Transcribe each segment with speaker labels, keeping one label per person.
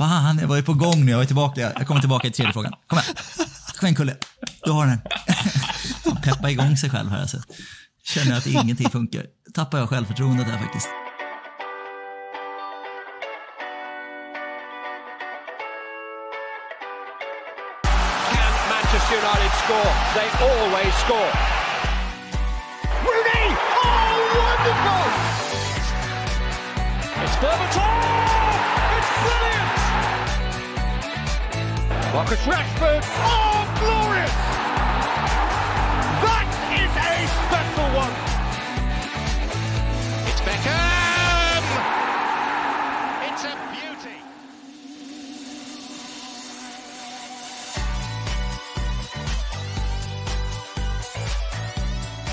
Speaker 1: Fan, jag var ju på gång nu. Jag är tillbaka. Jag kommer tillbaka i tredje frågan. Kom igen. Kom igen Kulle. Du har den. Han peppar igång sig själv här alltså. Känner att ingenting funkar. Tappar jag självförtroendet här faktiskt.
Speaker 2: Can Manchester United score? They always score. Rooney! Oh, wonderful! It's Berbatov! Marcus Rashford! Oh, glorious! That is a special one! It's Beckham! It's a beauty!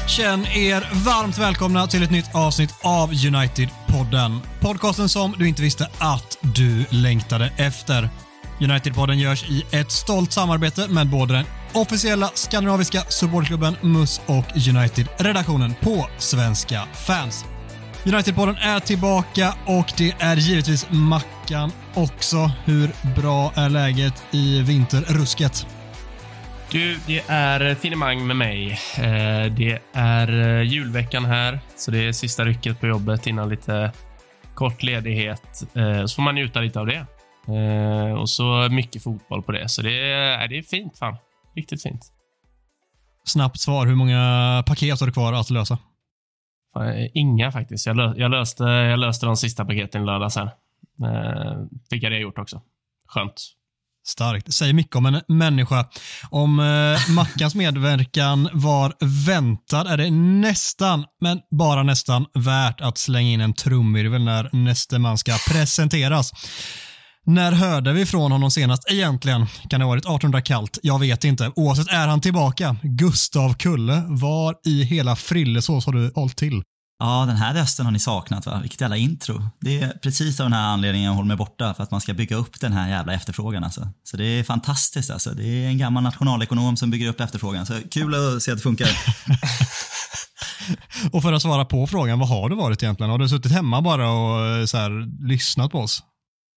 Speaker 3: Känn er varmt välkomna till ett nytt avsnitt av United-podden. Podcasten som du inte visste att du längtade efter. United-podden görs i ett stolt samarbete med både den officiella skandinaviska supportklubben MUS och United-redaktionen på Svenska fans. United-podden är tillbaka och det är givetvis Mackan också. Hur bra är läget i vinterrusket?
Speaker 4: Du, det är finemang med mig. Eh, det är eh, julveckan här, så det är sista rycket på jobbet innan lite kort ledighet. Eh, så får man njuta lite av det. Eh, Och så mycket fotboll på det, så det är, det är fint. fan. Riktigt fint.
Speaker 3: Snabbt svar. Hur många paket har du kvar att lösa?
Speaker 4: Fan, eh, Inga faktiskt. Jag, lö jag, löste, jag löste de sista paketen i lördags här. Eh, Fick jag det gjort också. Skönt.
Speaker 3: Starkt. Säger mycket om en människa. Om eh, Mackans medverkan var väntad är det nästan, men bara nästan, värt att slänga in en trumvirvel när nästa man ska presenteras. När hörde vi från honom senast egentligen? Kan det ha varit 1800 kallt? Jag vet inte. Oavsett är han tillbaka. Gustav Kulle, var i hela frillesås har du hållit till?
Speaker 1: Ja, den här rösten har ni saknat va? Vilket jävla intro. Det är precis av den här anledningen jag håller mig borta, för att man ska bygga upp den här jävla efterfrågan alltså. Så det är fantastiskt alltså. Det är en gammal nationalekonom som bygger upp efterfrågan. Så kul att se att det funkar.
Speaker 3: Och för att svara på frågan, vad har du varit egentligen? Har du suttit hemma bara och eh, så här, lyssnat på oss?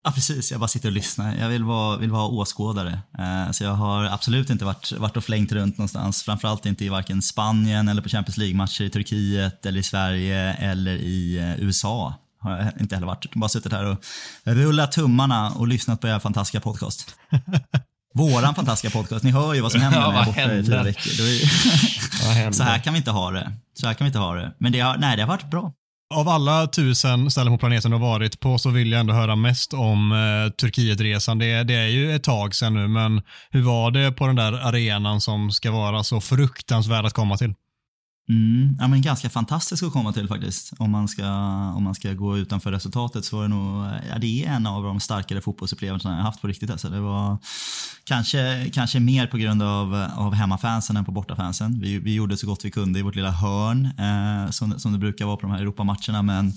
Speaker 1: Ja, precis. Jag bara sitter och lyssnar. Jag vill vara, vill vara åskådare. Eh, så jag har absolut inte varit, varit och flängt runt någonstans. Framförallt inte i varken Spanien eller på Champions League-matcher i Turkiet eller i Sverige eller i eh, USA. Har jag inte heller varit. Bara suttit här och rullat tummarna och lyssnat på er fantastiska podcast. Våran fantastiska podcast. Ni hör ju vad som händer när jag är borta i fyra veckor. Så här kan vi inte ha det. Så här kan vi inte ha det. Men det har, nej, det har varit bra.
Speaker 3: Av alla tusen ställen på planeten du har varit på så vill jag ändå höra mest om eh, Turkietresan. Det, det är ju ett tag sedan nu, men hur var det på den där arenan som ska vara så fruktansvärd att komma till?
Speaker 1: Mm, ja, men ganska fantastiskt att komma till faktiskt. Om man, ska, om man ska gå utanför resultatet så var det nog, ja, det är en av de starkare fotbollsupplevelserna jag haft på riktigt. Alltså. Det var kanske, kanske mer på grund av, av hemmafansen än på bortafansen. Vi, vi gjorde så gott vi kunde i vårt lilla hörn, eh, som, som det brukar vara på de här Europamatcherna, men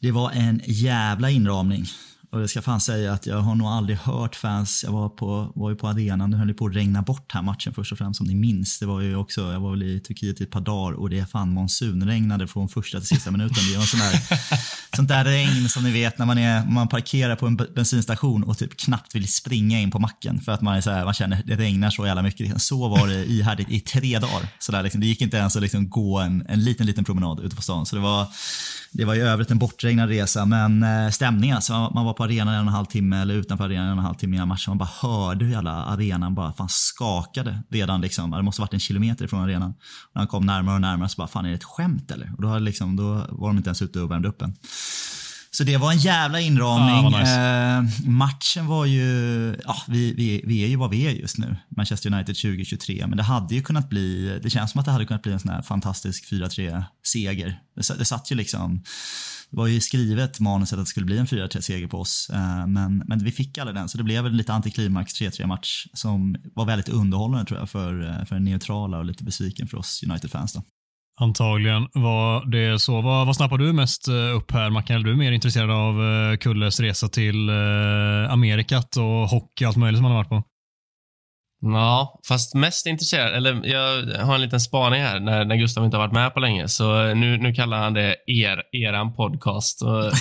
Speaker 1: det var en jävla inramning. Och jag ska fan säga att jag har nog aldrig hört fans, jag var, på, var ju på arenan, nu höll det på att regna bort här matchen först och främst som ni minns. Det var ju också, jag var väl i Turkiet i ett par dagar och det är fan monsunregnade från första till sista minuten. Det är en sån där, sånt där regn som ni vet när man, är, man parkerar på en bensinstation och typ knappt vill springa in på macken för att man, är så här, man känner det regnar så jävla mycket. Så var det ihärdigt i tre dagar. Så där, liksom, det gick inte ens att liksom gå en, en liten, liten promenad ute på stan. Så det var, det var i övrigt en bortregnad resa, men eh, stämningen alltså. Man var på arenan en och en halv timme eller utanför arenan en och en halv timme innan matchen. Man bara hörde hur hela arenan bara fan skakade redan liksom. Det måste varit en kilometer från arenan. Och när han kom närmare och närmare så bara, fan är det ett skämt eller? Och då, hade liksom, då var de inte ens ute och värmde upp än. Så det var en jävla inramning.
Speaker 3: Vad nice.
Speaker 1: eh, matchen var ju, ja, vi, vi, vi är ju vad vi är just nu. Manchester United 2023. Men det hade ju kunnat bli, det känns som att det hade kunnat bli en sån här fantastisk 4-3 seger. Det, sa- det satt ju liksom, det var ju skrivet manuset att det skulle bli en 4-3 seger på oss. Eh, men, men vi fick aldrig den, så det blev väl lite antiklimax 3-3 match som var väldigt underhållande tror jag för, eh, för en neutrala och lite besviken för oss United-fans.
Speaker 3: Antagligen var det så. Vad, vad snappar du mest eh, upp här, Mackan? Är du mer intresserad av eh, Kulles resa till eh, Amerikat och hockey och allt möjligt som han har varit på?
Speaker 4: Ja, fast mest intresserad, eller jag har en liten spaning här när, när Gustav inte har varit med på länge. Så nu, nu kallar han det er, eran podcast. Och,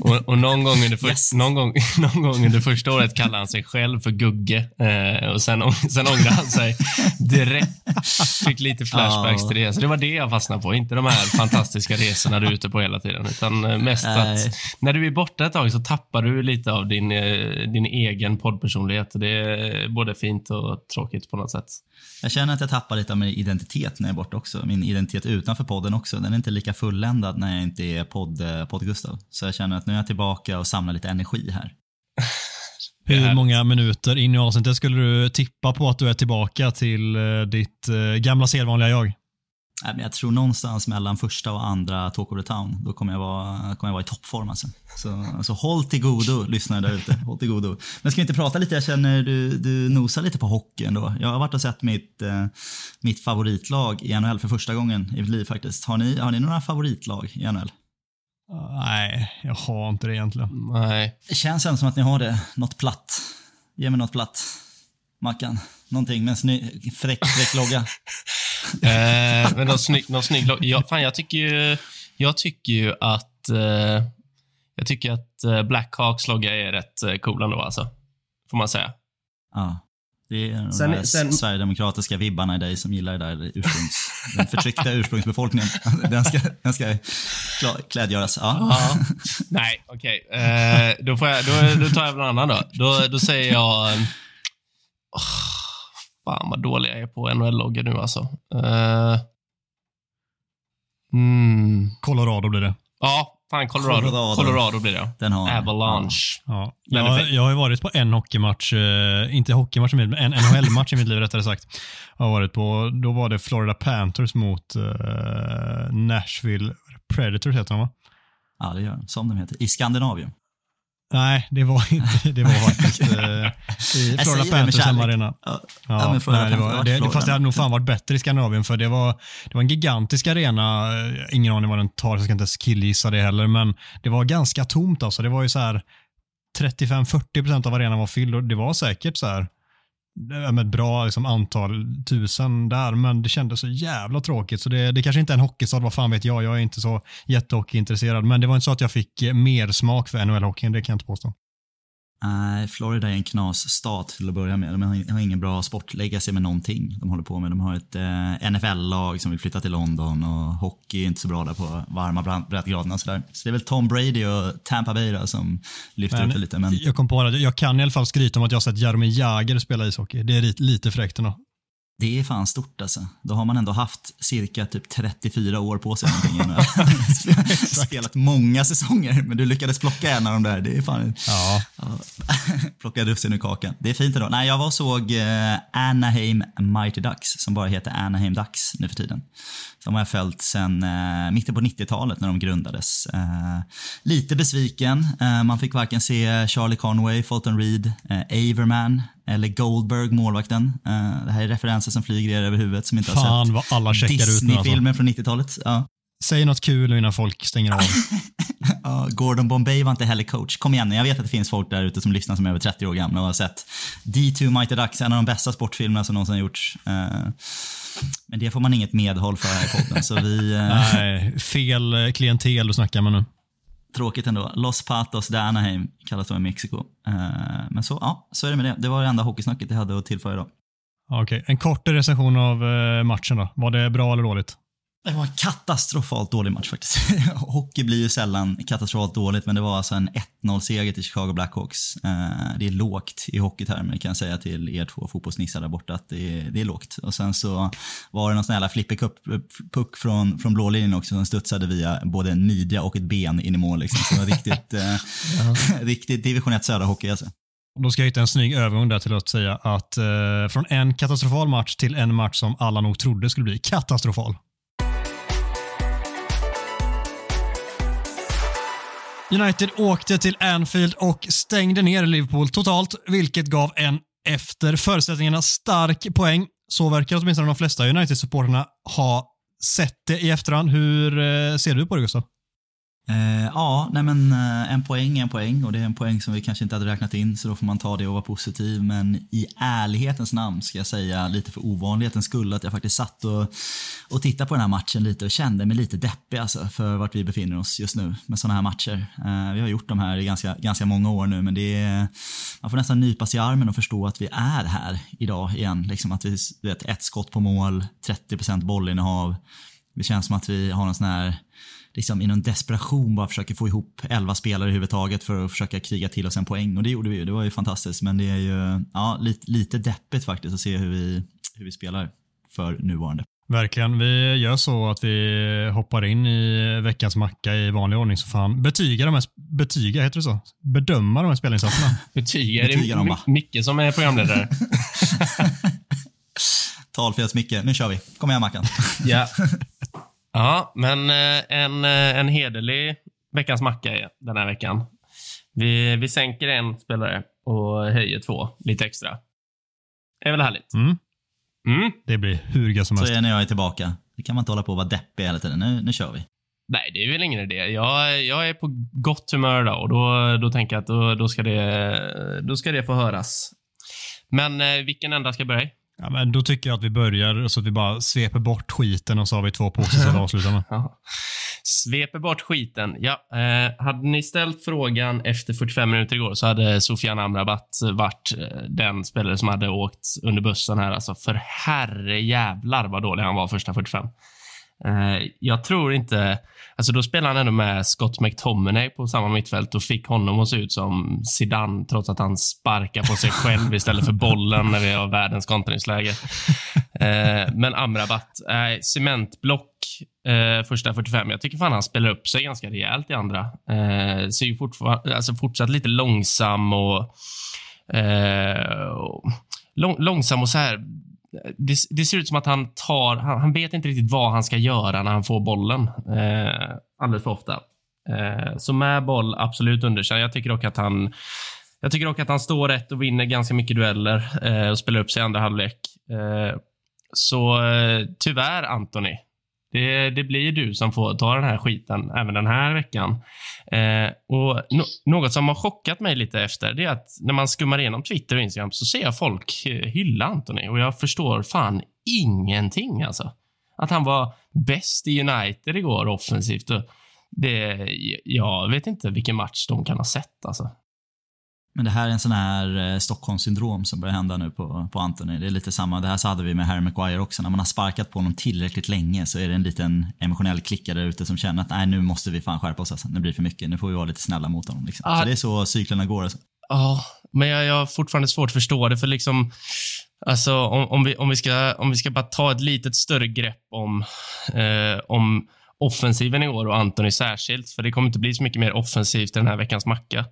Speaker 4: och, och någon, gång under för,
Speaker 1: Yes.
Speaker 4: någon, gång, någon gång under första året kallade han sig själv för Gugge. Eh, och sen, sen ångrade han sig direkt. Fick lite flashbacks till det. Så det var det jag fastnade på. Inte de här fantastiska resorna du är ute på hela tiden. Utan eh, mest
Speaker 1: Nej.
Speaker 4: att när du är borta ett tag så tappar du lite av din, eh, din egen poddpersonlighet. Det är både fint och tråkigt på något sätt.
Speaker 1: Jag känner att jag tappar lite av min identitet när jag är borta också. Min identitet utanför podden också. Den är inte lika fulländad när jag inte är podd, eh, podd-Gustav. Så jag känner att nu är jag tillbaka och samlar lite energi här.
Speaker 3: Hur många minuter in i avsnittet skulle du tippa på att du är tillbaka till eh, ditt eh, gamla sedvanliga jag?
Speaker 1: Nej, men jag tror någonstans mellan första och andra Talk of the Town, då kommer jag vara, kommer jag vara i toppform. Alltså. Så, så håll till godo, lyssnare där ute. Håll till godo. Men ska vi inte prata lite? Jag känner du, du nosar lite på hockey ändå. Jag har varit och sett mitt, eh, mitt favoritlag i NHL för första gången i mitt liv faktiskt. Har ni, har ni några favoritlag i NHL?
Speaker 3: Nej, jag har inte det egentligen.
Speaker 4: Nej.
Speaker 1: Det känns ändå som att ni har det. Något platt. Ge mig något platt. Mackan. Någonting med en fräck, fräck logga.
Speaker 4: Eh, men någon snygg, någon snygg logg- ja, fan, jag tycker ju, jag tycker ju att eh, jag tycker att eh, Blackhawks logga är rätt eh, cool ändå alltså. Får man säga.
Speaker 1: Ja. Det är de
Speaker 4: Sen-
Speaker 1: här
Speaker 4: sen-
Speaker 1: sverigedemokratiska vibbarna i dig som gillar det där ursprungs, den förtryckta ursprungsbefolkningen. Den ska, den ska klädgöras. Ja.
Speaker 4: Ja. Nej, okej. Eh, då, får jag, då, då tar jag en annan då. Då, då säger jag... åh, fan vad dålig jag är på NHL-loggor nu alltså. Eh, mm,
Speaker 3: Colorado blir det.
Speaker 4: ja, fan Colorado.
Speaker 1: Colorado.
Speaker 4: Colorado, blir det.
Speaker 1: Den har
Speaker 4: Avalanche.
Speaker 3: Ja.
Speaker 4: Men
Speaker 3: Jag, jag har ju varit på en hockeymatch, eh, inte hockeymatch men en NHL-match i mitt liv rättare sagt. Jag har varit på, då var det Florida Panthers mot eh, Nashville Predators heter de va?
Speaker 1: Ja, det gör de. Som de heter. I Skandinavien.
Speaker 3: Nej, det var inte, det var faktiskt eh, i Florida Panthers hemmaarena.
Speaker 1: Ja,
Speaker 3: Ja,
Speaker 1: men
Speaker 3: nej, det var, det, det, fast det hade nog fan varit bättre i Skandinavien för det var, det var en gigantisk arena. eh, Ingen aning vad den tar, så jag ska inte ens killgissa det heller, men det var ganska tomt alltså. Det var ju så här 35-40% av arenan var fylld och det var säkert så här Eh, med ett bra liksom, antal tusen där, men det kändes så jävla tråkigt. Så det, det kanske inte är en hockeystad, vad fan vet jag. Jag är inte så jättehockeyintresserad, men det var inte så att jag fick eh, mer smak för NHL-hockeyn, det kan jag inte påstå.
Speaker 1: Nej, Florida är en knasstat till att börja med. De har har ingen bra sportlegacy med någonting de håller på med. De har ett eh, NFL-lag som vill flytta till London och hockey är inte så bra där på varma breddgraderna. sådär. Så det är väl Tom Brady och Tampa Bay då, som lyfter
Speaker 3: Men
Speaker 1: upp det lite. Men
Speaker 3: Jag kom på att jag kan i alla fall skryta om att jag har sett Jaromir Jagr spela ishockey. Det är lite, lite fräckt ändå.
Speaker 1: Det är fan stort alltså. Då har man ändå haft cirka typ 34 år på sig. Spelat många säsonger, men du lyckades plocka en av de där. Det är fan...
Speaker 3: Ja.
Speaker 1: Ja, Plocka russin ur kakan. Det är fint ändå. Nej, jag var och såg eh, Anaheim Mighty Ducks som bara heter Anaheim Ducks nu för tiden. De har jag följt sedan eh, mitten på 90-talet när de grundades. Eh, lite besviken. Eh, man fick varken se Charlie Conway, Fulton Reed, eh, Averman eller Goldberg, målvakten. Eh, det här är referenser som flyger er över huvudet som inte har
Speaker 3: Fan
Speaker 1: sett
Speaker 3: vad alla checkar ut nu alltså.
Speaker 1: Disney-filmer från 90-talet. Ja.
Speaker 3: Säg något kul innan folk stänger av.
Speaker 1: Gordon Bombay var inte heller coach. Kom igen jag vet att det finns folk där ute som lyssnar som är över 30 år gamla och har sett D2 Mighty Ducks, en av de bästa sportfilmerna som någonsin har gjorts. Men det får man inget medhåll för här i podden, så vi... eh,
Speaker 3: Nej, fel eh, klientel du snackar med nu.
Speaker 1: Tråkigt ändå. Los Patos de Anaheim kallas de i Mexiko. Eh, Men så, ja, så är det med det. Det var det enda hockeysnacket jag hade att tillföra idag.
Speaker 3: Okej, en kort recension av matchen då. Var det bra eller dåligt?
Speaker 1: Det var en katastrofalt dålig match faktiskt. Hockey blir ju sällan katastrofalt dåligt, men det var alltså en 1-0-seger till Chicago Blackhawks. Eh, det är lågt i hockeytermer kan jag säga till er två fotbollsnissar där borta, att det är, det är lågt. Och sen så var det någon sån här flipperpuck från, från blå linjen också som studsade via både en midja och ett ben in i mål. Liksom. Så det var riktigt, eh, riktigt division 1 södra hockey alltså.
Speaker 3: Då ska jag hitta en snygg övergång där till att säga att eh, från en katastrofal match till en match som alla nog trodde skulle bli katastrofal. United åkte till Anfield och stängde ner Liverpool totalt, vilket gav en efter förutsättningarna stark poäng. Så verkar åtminstone de flesta United-supporterna ha sett det i efterhand. Hur eh, ser du på det, Gustav?
Speaker 1: Eh, ja, nej men eh, en poäng är en poäng och det är en poäng som vi kanske inte hade räknat in så då får man ta det och vara positiv. Men i ärlighetens namn ska jag säga, lite för ovanlighetens skull, att jag faktiskt satt och, och tittade på den här matchen lite och kände mig lite deppig alltså, för vart vi befinner oss just nu med sådana här matcher. Eh, vi har gjort de här i ganska, ganska många år nu men det är, man får nästan nypa sig i armen och förstå att vi är här idag igen. Liksom att vi vet, ett skott på mål, 30% bollinnehav. Det känns som att vi har någon sån här liksom i någon desperation bara försöker få ihop 11 spelare i huvudtaget för att försöka kriga till oss en poäng. Och det gjorde vi ju. Det var ju fantastiskt. Men det är ju ja, lite, lite deppigt faktiskt att se hur vi, hur vi spelar för nuvarande.
Speaker 3: Verkligen. Vi gör så att vi hoppar in i veckans macka i vanlig ordning så får han betyga de här, betyga, heter det så? Bedöma de här spelinsatserna.
Speaker 4: betyga?
Speaker 1: Betyga dem,
Speaker 4: är det Micke som är programledare?
Speaker 1: Talfels Micke, nu kör vi. Kom igen Mackan.
Speaker 4: ja. Ja, men eh, en, eh, en hederlig veckans macka är den här veckan. Vi, vi sänker en spelare och höjer två lite extra. Det är väl härligt?
Speaker 3: Mm.
Speaker 4: Mm.
Speaker 3: Det blir hur gött som
Speaker 1: Så
Speaker 3: helst.
Speaker 1: är när jag är tillbaka. Det kan man inte hålla på och vara deppig hela tiden. Nu, nu kör vi.
Speaker 4: Nej, det är väl ingen idé. Jag, jag är på gott humör då och då, då tänker jag att då, då, ska det, då ska det få höras. Men eh, vilken ända ska börja i?
Speaker 3: Ja, men då tycker jag att vi börjar så att vi bara sveper bort skiten och så har vi två påsar att avsluta med.
Speaker 4: Ja. Sveper bort skiten. Ja, eh, hade ni ställt frågan efter 45 minuter igår så hade Sofian Amrabat varit eh, den spelare som hade åkt under bussen här. Alltså för herre jävlar vad dålig han var första 45. Eh, jag tror inte... Alltså då spelade han ändå med Scott McTominay på samma mittfält och fick honom att se ut som Zidane trots att han sparkar på sig själv istället för bollen när vi har världens kontringsläge. Eh, men Amrabat, eh, cementblock eh, första 45. Jag tycker fan han spelar upp sig ganska rejält i andra. Eh, ser ju fortfar- alltså fortsatt lite långsam och, eh, och lång, långsam och så här det, det, ser ut som att han tar... Han, han, vet inte riktigt vad han ska göra när han får bollen. Eh, alldeles för ofta. Eh, så med boll, absolut underkänd. Jag tycker dock att han... Jag tycker dock att han står rätt och vinner ganska mycket dueller eh, och spelar upp sig i andra halvlek. Eh, så eh, tyvärr, Anthony. Det, det, blir du som får ta den här skiten även den här veckan. Eh, och no Något som har chockat mig lite efter det är att när man skummar igenom Twitter och Instagram så ser jag folk eh, hylla Anthony och jag förstår fan ingenting. alltså. Att han var bäst i United igår offensivt. Och det, jag vet inte vilken match de kan ha sett. alltså.
Speaker 1: Men det här är en sån här eh, Stockholmssyndrom som börjar hända nu på, på Anthony. Det är lite samma, det här så hade vi med Harry Maguire också. När man har sparkat på honom tillräckligt länge så är det en liten emotionell klicka där ute som känner att nej nu måste vi fan skärpa oss alltså. Nu blir det för mycket. Nu får vi vara lite snälla mot honom. Liksom.
Speaker 4: Ah.
Speaker 1: Så det är så cyklerna går. Alltså.
Speaker 4: Ja, men jag, jag har fortfarande svårt att förstå det för liksom Alltså om, om, vi, om, vi ska, om vi ska bara ta ett litet större grepp om, eh, om offensiven i år och Anthony särskilt, för det kommer inte bli så mycket mer offensivt den här veckans macka.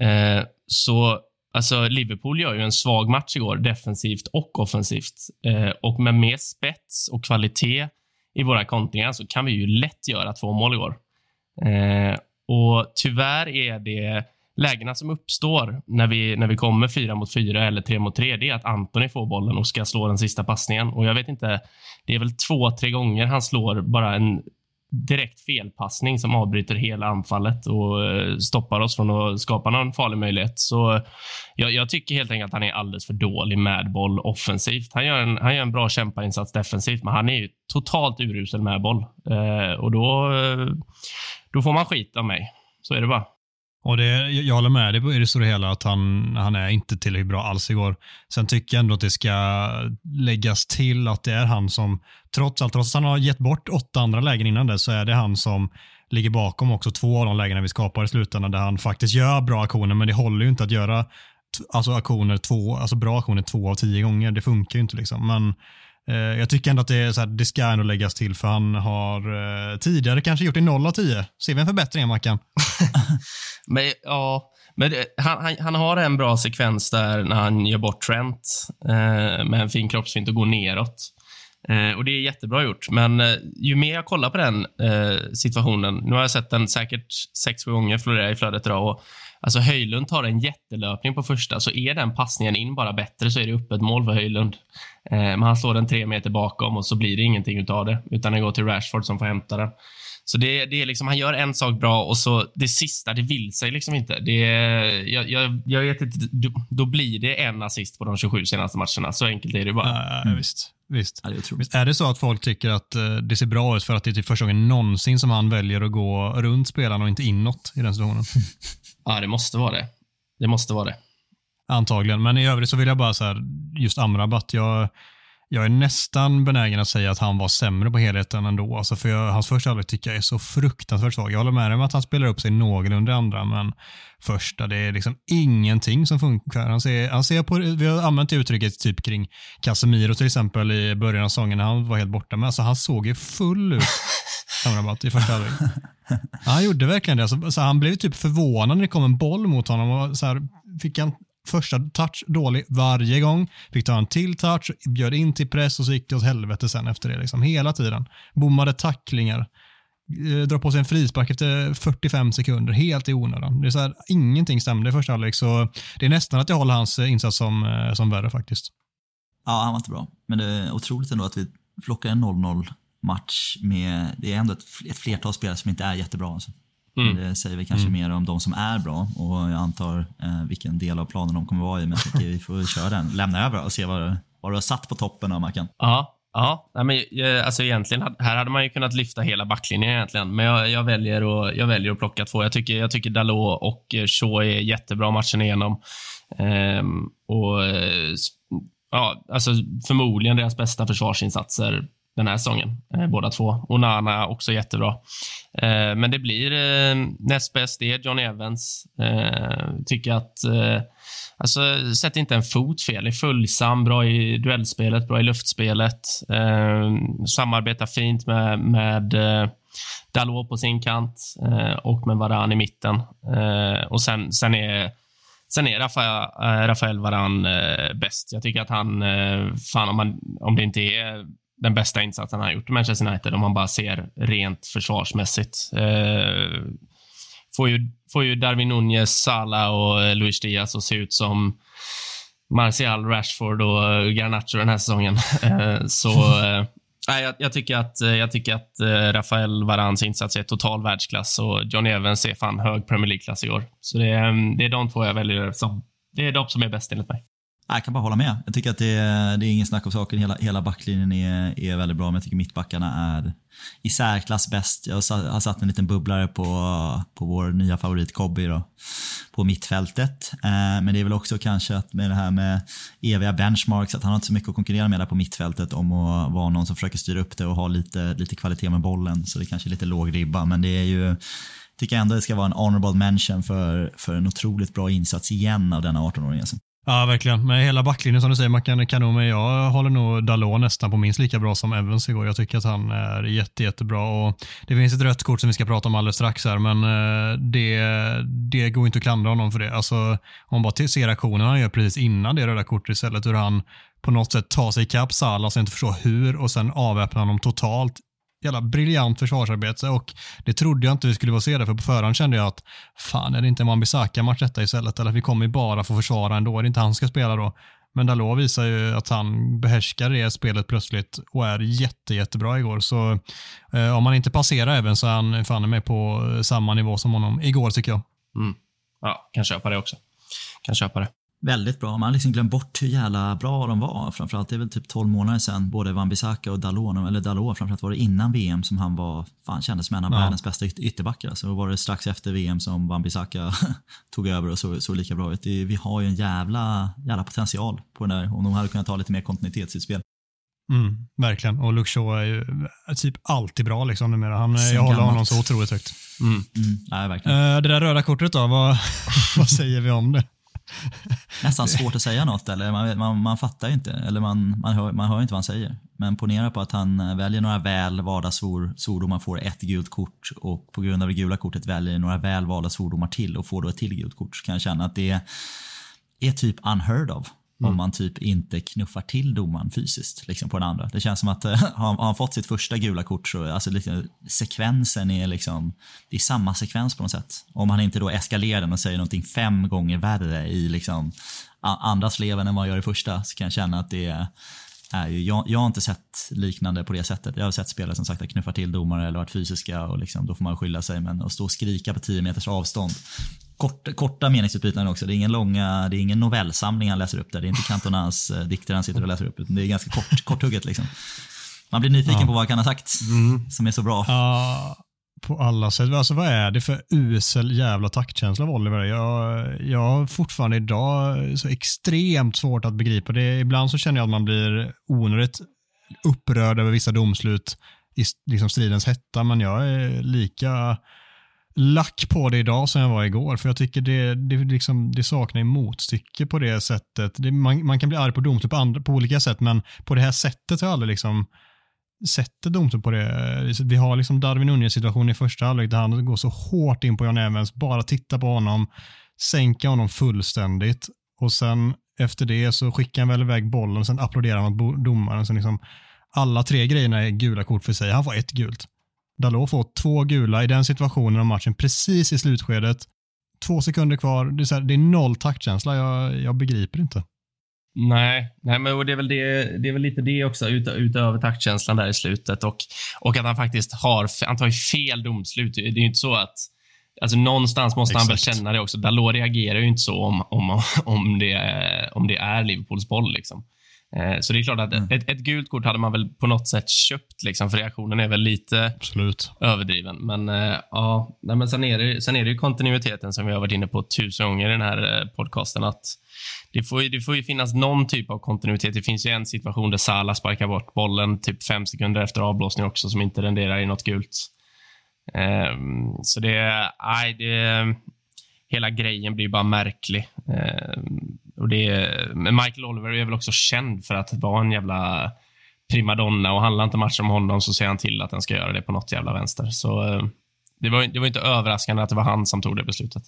Speaker 4: Eh, så alltså Liverpool gör ju en svag match igår, defensivt och offensivt. Eh, och med mer spets och kvalitet i våra kontringar så kan vi ju lätt göra två mål igår. Eh, och tyvärr är det lägena som uppstår när vi, när vi kommer fyra mot fyra eller tre mot tre, det är att Antoni får bollen och ska slå den sista passningen. Och jag vet inte, det är väl två, tre gånger han slår bara en direkt felpassning som avbryter hela anfallet och eh, stoppar oss från att skapa någon farlig möjlighet. Så jag, jag tycker helt enkelt att han är alldeles för dålig med boll offensivt. Han gör en, han gör en bra kämparinsats defensivt, men han är ju totalt urusel med boll. Eh, och då, eh, då får man skit av mig. Så är det bara.
Speaker 3: Och det, jag håller med dig i det stora hela att han, han är inte tillräckligt bra alls igår. Sen tycker jag ändå att det ska läggas till att det är han som, trots allt, trots att han har gett bort åtta andra lägen innan det, så är det han som ligger bakom också två av de lägena vi skapar i slutändan där han faktiskt gör bra aktioner, men det håller ju inte att göra alltså aktioner två, alltså bra aktioner två av tio gånger. Det funkar ju inte liksom. Men eh, Eh, jag tycker ändå att det, är så här, det ska ändå läggas till för han har eh, tidigare kanske gjort det 0 av 10. Ser vi en förbättring Mackan?
Speaker 4: Men ja, men det, han, han, han, har en bra sekvens där när han gör bort Trent eh, med en fin kroppsfint och går neråt. Eh, och Det är jättebra gjort, men eh, ju mer jag kollar på den eh, situationen, nu har jag sett den säkert sex, sju gånger florera i flödet idag, och alltså Höjlund tar en jättelöpning på första, så är den passningen in bara bättre så är det öppet mål för Höjlund. men han slår den tre meter bakom och så blir det ingenting utav det, utan den går till Rashford som får hämta den. Så det, det är liksom, han gör en sak bra och så det sista, det vill sig liksom inte. Det, jag, jag, jag vet inte, då, blir det en assist på de 27 senaste matcherna. Så enkelt är det bara.
Speaker 3: Ja, ja, visst. Visst.
Speaker 1: Ja, det.
Speaker 3: Visst, är det så att folk tycker att eh, det ser bra ut för att det är typ första gången någonsin som han väljer att gå runt spelarna och inte inåt i den situationen?
Speaker 4: Ja, det måste vara det. Det måste vara det.
Speaker 3: Antagligen, men i övrigt så vill jag bara så här, just Amrabat, jag, jag är nästan benägen att säga att han var sämre på helheten ändå. Alltså för jag, hans första halvlek tycker jag är så fruktansvärt svag. Jag håller med dig om att han spelar upp sig någorlunda i andra, men första, det är liksom ingenting som funkar. Han ser, han ser på, vi har använt det uttrycket typ kring Casemiro till exempel i början av säsongen när han var helt borta, men alltså han såg ju full ut, Amrabat, i första halvlek. Ja, han gjorde verkligen det. Alltså, så han blev typ förvånad när det kom en boll mot honom. Och så här, fick han första touch dålig varje gång. Fick ta en till touch, bjöd in till press och så gick det åt helvete sen efter det. Liksom, hela tiden. Bommade tacklingar. Eh, drar på sig en frispark efter 45 sekunder, helt i onödan. Det är så här, ingenting stämde i första halvlek, så det är nästan att jag håller hans eh, insats som, eh, som värre faktiskt.
Speaker 1: Ja, han var inte bra. Men det är otroligt ändå att vi plockar en 0-0 match med, det är ändå ett, ett flertal spelare som inte är jättebra. Alltså.
Speaker 4: Mm.
Speaker 1: Det säger vi kanske mer om de som är bra och jag antar eh, vilken del av planen de kommer vara i. Men jag tycker vi får köra den, lämna över och se vad, vad du har satt på toppen av Mackan.
Speaker 4: Ja, ja. Nej, men, eh, alltså egentligen, här hade man ju kunnat lyfta hela backlinjen egentligen, men jag, jag, väljer, att, jag väljer att plocka två. Jag tycker, jag tycker Dalot och eh, Shaw är jättebra matchen igenom. Ehm, och eh, ja, alltså Förmodligen deras bästa försvarsinsatser den här säsongen, eh, båda två. Onana också jättebra. Eh, men det blir eh, näst bäst, det är John Evans. Eh, tycker att eh, Alltså, sätt inte en fot fel. Är följsam, bra i duellspelet, bra i luftspelet. Eh, samarbetar fint med, med eh, Dalot på sin kant eh, och med Varan i mitten. Eh, och sen, sen är Sen är eh, Rafael, Rafael Varan eh, bäst. Jag tycker att han, eh, fan om, man, om det inte är den bästa insatsen han har gjort i Manchester United, om man bara ser rent försvarsmässigt. Eh, får, ju, får ju Darwin Nunez, Salah och eh, Luis Diaz att se ut som Martial, Rashford och eh, Garnacho den här säsongen. Eh, så eh, jag, jag tycker att, eh, jag tycker att Rafael Varans insats är total världsklass och John Evans är fan hög Premier League-klass i år. Så det är, det är de två jag väljer som, det är de som är bäst enligt mig.
Speaker 1: Jag kan bara hålla med. Jag tycker att det är, det är ingen snack om saken. Hela, hela backlinjen är, är väldigt bra, men jag tycker mittbackarna är i särklass bäst. Jag har satt, har satt en liten bubblare på, på vår nya favorit Kobby då, på mittfältet. Eh, men det är väl också kanske att med det här med eviga benchmarks, att han har inte så mycket att konkurrera med där på mittfältet om att vara någon som försöker styra upp det och ha lite, lite kvalitet med bollen. Så det kanske är lite låg ribba, men det är ju tycker ändå det ska vara en honorable mention för, för en otroligt bra insats igen av denna 18-åring. Alltså.
Speaker 3: Ja, verkligen. Med hela backlinjen som du säger, man kan kanon, men jag håller nog Dalot nästan på minst lika bra som Evans igår. Jag tycker att han är jätte, jättebra. Och det finns ett rött kort som vi ska prata om alldeles strax här, men eh, det, det går inte att klandra honom för det. Alltså, om man bara ser aktionen han gör precis innan det röda kortet istället, hur han på något sätt tar sig ikapp Salah, så inte förstår hur, och sen avväpnar honom totalt jävla briljant försvarsarbete och det trodde jag inte vi skulle få se det för på förhand kände jag att fan är det inte en Wan-Bissaka-match detta istället eller vi kommer ju bara få försvara ändå, är det inte han som ska spela då? Men Dalot visar ju att han behärskar det spelet plötsligt och är jätte, jättebra igår. Så eh, om han inte passerar även så är han fan med på eh, samma nivå som honom igår tycker jag.
Speaker 4: Mm. Ja, kan köpa det också. Kan köpa det.
Speaker 1: Väldigt bra. Man har liksom glömt bort hur jävla bra de var. Framförallt det är väl typ 12 månader sedan både Wan-Bissaka och Dalot, eller Dalot framförallt var det innan VM som han var, fan kändes som en av
Speaker 3: Ja.
Speaker 1: världens bästa yt- ytterbackar. Så var det strax efter VM som Wan-Bissaka tog över och såg så lika bra ut. Det, vi har ju en jävla, jävla potential på den där om de hade kunnat ta lite mer kontinuitetsutspel.
Speaker 3: Mm, verkligen. Och Luke Shaw är ju typ alltid bra liksom numera. Han,
Speaker 1: Sen
Speaker 3: jag håller
Speaker 1: gammalt.
Speaker 3: honom så otroligt högt.
Speaker 4: Mm.
Speaker 1: Mm, nej, verkligen.
Speaker 3: Eh, det där röda kortet då, vad, vad säger vi om det?
Speaker 1: Nästan svårt att säga något eller man, man, man fattar ju inte eller man, man, hör, man hör inte vad han säger. Men ponera på att han eh, väljer några väl valda svor, svordomar, får ett gult kort och på grund av det gula kortet väljer några väl valda svordomar till och får då ett till gult kort så kan jag känna att det är typ unheard of. Om man typ inte knuffar till domaren fysiskt liksom på den andra. Det känns som att eh, har, han fått sitt första gula kort så alltså, lite, sekvensen är liksom, det är samma sekvens på något sätt. Om han inte då eskalerar den och säger någonting fem gånger värre i liksom andra sleven än vad han gör i första så kan jag känna att det är jag, jag har inte sett liknande på det sättet. Jag har sett spelare som sagt knuffar till domare eller varit fysiska och liksom, då får man skylla sig. Men att stå och skrika på 10 meters avstånd. Kort, korta meningsutbyten också. Det är ingen långa, det är ingen novellsamling han läser upp där. Det är inte Cantonas eh, dikter han sitter och läser upp. Utan det är ganska kort, korthugget liksom. Man blir nyfiken
Speaker 3: Ja.
Speaker 1: på vad han kan ha sagt som är så bra.
Speaker 3: Ja, på alla sätt. Alltså vad är det för usel jävla taktkänsla av Oliver? Jag, jag har fortfarande idag så extremt svårt att begripa det. Ibland så känner jag att man blir onödigt upprörd över vissa domslut i liksom stridens hetta, men jag är lika lack på det idag som jag var igår. För jag tycker det, det, liksom, det saknar motstycke på det sättet. Det, man, man kan bli arg på domstol på, andra, på olika sätt, men på det här sättet har jag aldrig liksom sett domstol på det. Vi har liksom Darwin Nunez situation i första halvlek där han går så hårt in på John Evans, bara titta på honom, sänka honom fullständigt och sen efter det så skickar han väl iväg bollen och sen applåderar han åt domaren. Så liksom, alla tre grejerna är gula kort för sig. Han får ett gult. Dalot får två gula i den situationen av matchen precis i slutskedet. Två sekunder kvar. Det är, så här, det är noll taktkänsla. Jag, jag begriper inte.
Speaker 4: Nej, nej men och det, är väl det, det är väl lite det också, ut, utöver taktkänslan där i slutet. Och, och att han faktiskt har, han tar ju fel domslut. Det är ju inte så att Alltså någonstans måste han väl
Speaker 3: Exakt.
Speaker 4: känna det också. Dalot reagerar ju inte så om, om, om, det, om det är Liverpools boll. Liksom. Eh, Så det är klart att ett, ett gult kort hade man väl på något sätt köpt, liksom, för reaktionen är väl lite
Speaker 3: Absolut.
Speaker 4: överdriven. Men eh, ja, nej, men sen är, det, sen är det ju kontinuiteten som vi har varit inne på tusen gånger i den här eh, podcasten. Att det, får, ju- det får ju finnas någon typ av kontinuitet. Det finns ju en situation där Salah sparkar bort bollen typ fem sekunder efter avblåsning också som inte renderar i något gult. Ehm, så det, nej, det, hela grejen blir bara märklig. Ehm, och det, men Michael Oliver är väl också känd för att vara en jävla primadonna och handlar inte matchen om honom så ser han till att den ska göra det på något jävla vänster. Så eh, det var, det var inte överraskande att det var han som tog det beslutet.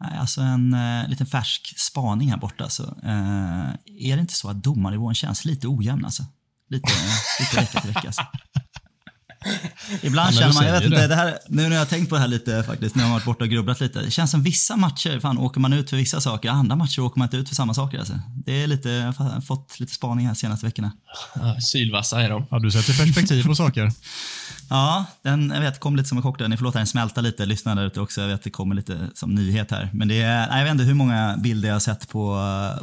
Speaker 1: Nej, alltså en eh, liten färsk spaning här borta. Så, eh, är det inte så att domarnivån känns lite ojämn? Alltså? Lite, lite vecka till vecka. Alltså. Ibland känner man, jag vet inte,
Speaker 3: det.
Speaker 1: det här, nu när jag har tänkt på det här lite faktiskt, när jag har varit borta och grubblat lite. Det känns som vissa matcher, fan åker man ut för vissa saker, andra matcher åker man inte ut för samma saker. Alltså. Det är lite, jag har fått lite spaning här senaste veckorna.
Speaker 4: Ja, Sylvassa är de.
Speaker 3: Ja, du sätter perspektiv på saker.
Speaker 1: Ja, den jag vet, kom lite som en chock där. Ni får låta den smälta lite, lyssna där ute också. Jag vet det kommer lite som nyhet här. Men det är, nej, jag vet inte hur många bilder jag har sett på,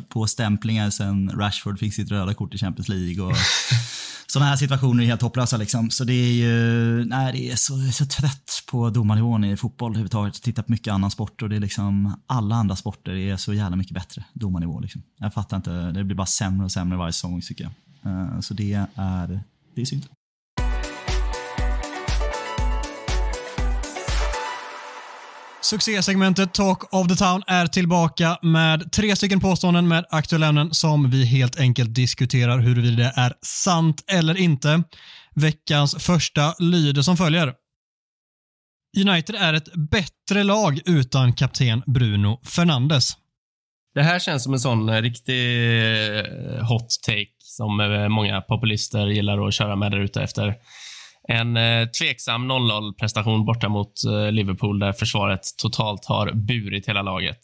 Speaker 1: på stämplingar sen Rashford fick sitt röda kort i Champions League. Och sådana här situationer är helt hopplösa liksom. Så det är ju, nej det är så, jag är så trött på domarnivån i fotboll överhuvudtaget. tittar på mycket annan sport och det är liksom, alla andra sporter är så jävla mycket bättre domarnivå liksom. Jag fattar inte, det blir bara sämre och sämre varje säsong tycker jag. Eh, så det är, det är synd.
Speaker 3: Succésegmentet Talk of the Town är tillbaka med tre stycken påståenden med aktuella ämnen som vi helt enkelt diskuterar huruvida det är sant eller inte. Veckans första lyder som följer. United är ett bättre lag utan kapten Bruno Fernandes.
Speaker 4: Det här känns som en sån riktig eh, hot take som eh, många populister gillar att köra med där ute efter en eh, tveksam 0-0-prestation borta mot eh, Liverpool där försvaret totalt har burit hela laget.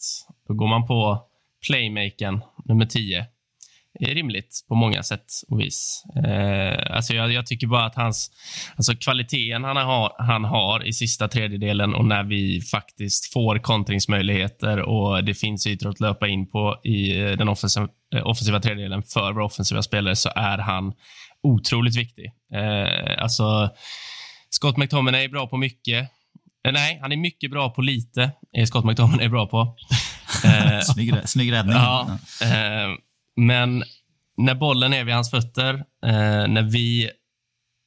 Speaker 4: Då går man på playmakern, nummer 10. Det är rimligt på många sätt och vis. Eh, alltså jag, jag tycker bara att hans alltså kvaliteten han har, han har i sista tredjedelen och när vi faktiskt får kontringsmöjligheter och det finns ytor att löpa in på i eh, den offensiva, eh, offensiva tredjedelen för våra offensiva spelare så är han otroligt viktig. Eh, alltså, Scott McTominay är bra på mycket. Eh, nej, han är mycket bra på lite, är Scott McTominay bra på. Eh,
Speaker 1: Snygg, snygg räddning.
Speaker 4: Ja, eh, men när bollen är vid hans fötter, eh, när vi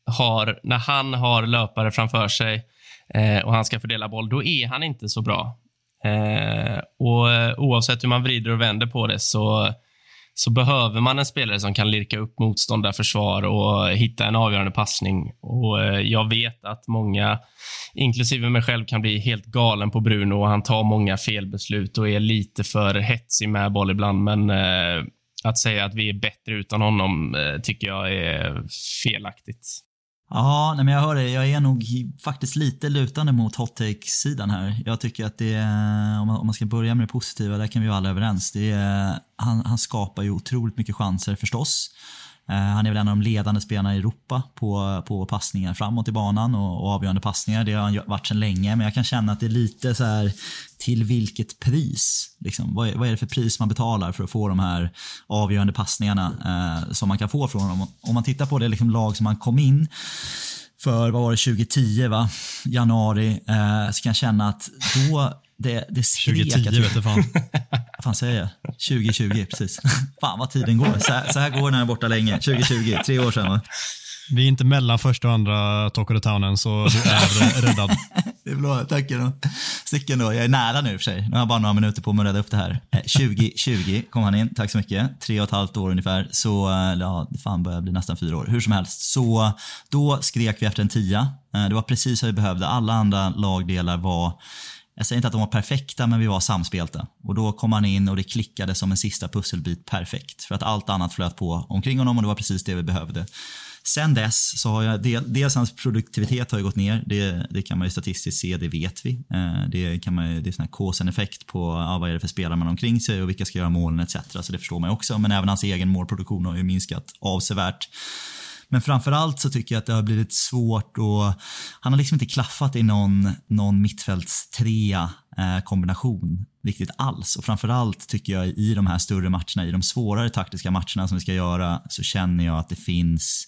Speaker 4: har, när han har löpare framför sig eh, och han ska fördela boll, då är han inte så bra. Och Oavsett hur man vrider och vänder på det så, så behöver man en spelare som kan lirka upp försvar och hitta en avgörande passning. Och eh, Jag vet att många, inklusive mig själv, kan bli helt galen på Bruno och han tar många felbeslut och är lite för hetsig med boll ibland. Men eh, att säga att vi är bättre utan honom eh, tycker jag är felaktigt.
Speaker 1: Ja, nej men jag hör det. Jag är nog faktiskt lite lutande mot hot take-sidan här. Jag tycker att det är, om man, ska börja med det positiva, där kan vi vara alla överens. Det är, han, han skapar ju otroligt mycket chanser förstås. Eh, han är väl en av de ledande spelarna i Europa på, på passningar framåt i banan och, och avgörande passningar. Det har han varit sedan länge, men jag kan känna att det är lite så här till vilket pris? Liksom, vad, är, vad är det för pris man betalar för att få de här avgörande passningarna eh, som man kan få från honom? Om man tittar på det liksom lag som han kom in för, vad var det, 2010 va? Januari, eh, så kan jag känna att då det, det skrek
Speaker 3: 2010
Speaker 1: att,
Speaker 3: vet du fan.
Speaker 1: Vad fan säger jag? 2020, precis. Fan vad tiden går. Så här, så här går när jag är borta länge. 2020, tre år sedan va?
Speaker 3: Vi är inte mellan första och andra Talk of the Town än, så du är räddad.
Speaker 1: Det är bra, tack då. Sticken då. Jag är nära nu i och för sig. Nu har jag bara några minuter på mig att rädda upp det här. 2020 kom han in, tack så mycket. Tre och ett halvt år ungefär. Så, ja, det fan börjar bli nästan fyra år. Hur som helst. Så då skrek vi efter en tia. Det var precis vad vi behövde. Alla andra lagdelar var jag säger inte att de var perfekta, men vi var samspelta. Och då kom han in och det klickade som en sista pusselbit perfekt. För att allt annat flöt på omkring honom och det var precis det vi behövde. Sen dess så har jag, dels hans produktivitet har ju gått ner. Det, det kan man ju statistiskt se, det vet vi. Eh, det, kan man, det är sån här effekt på ja, vad är det för spelare man har omkring sig och vilka ska göra målen etc. Så det förstår man ju också. Men även hans egen målproduktion har ju minskat avsevärt. Men framförallt så tycker jag att det har blivit svårt och han har liksom inte klaffat i någon, någon mittfältstrea eh, kombination riktigt alls. Och framförallt tycker jag i de här större matcherna, i de svårare taktiska matcherna som vi ska göra, så känner jag att det finns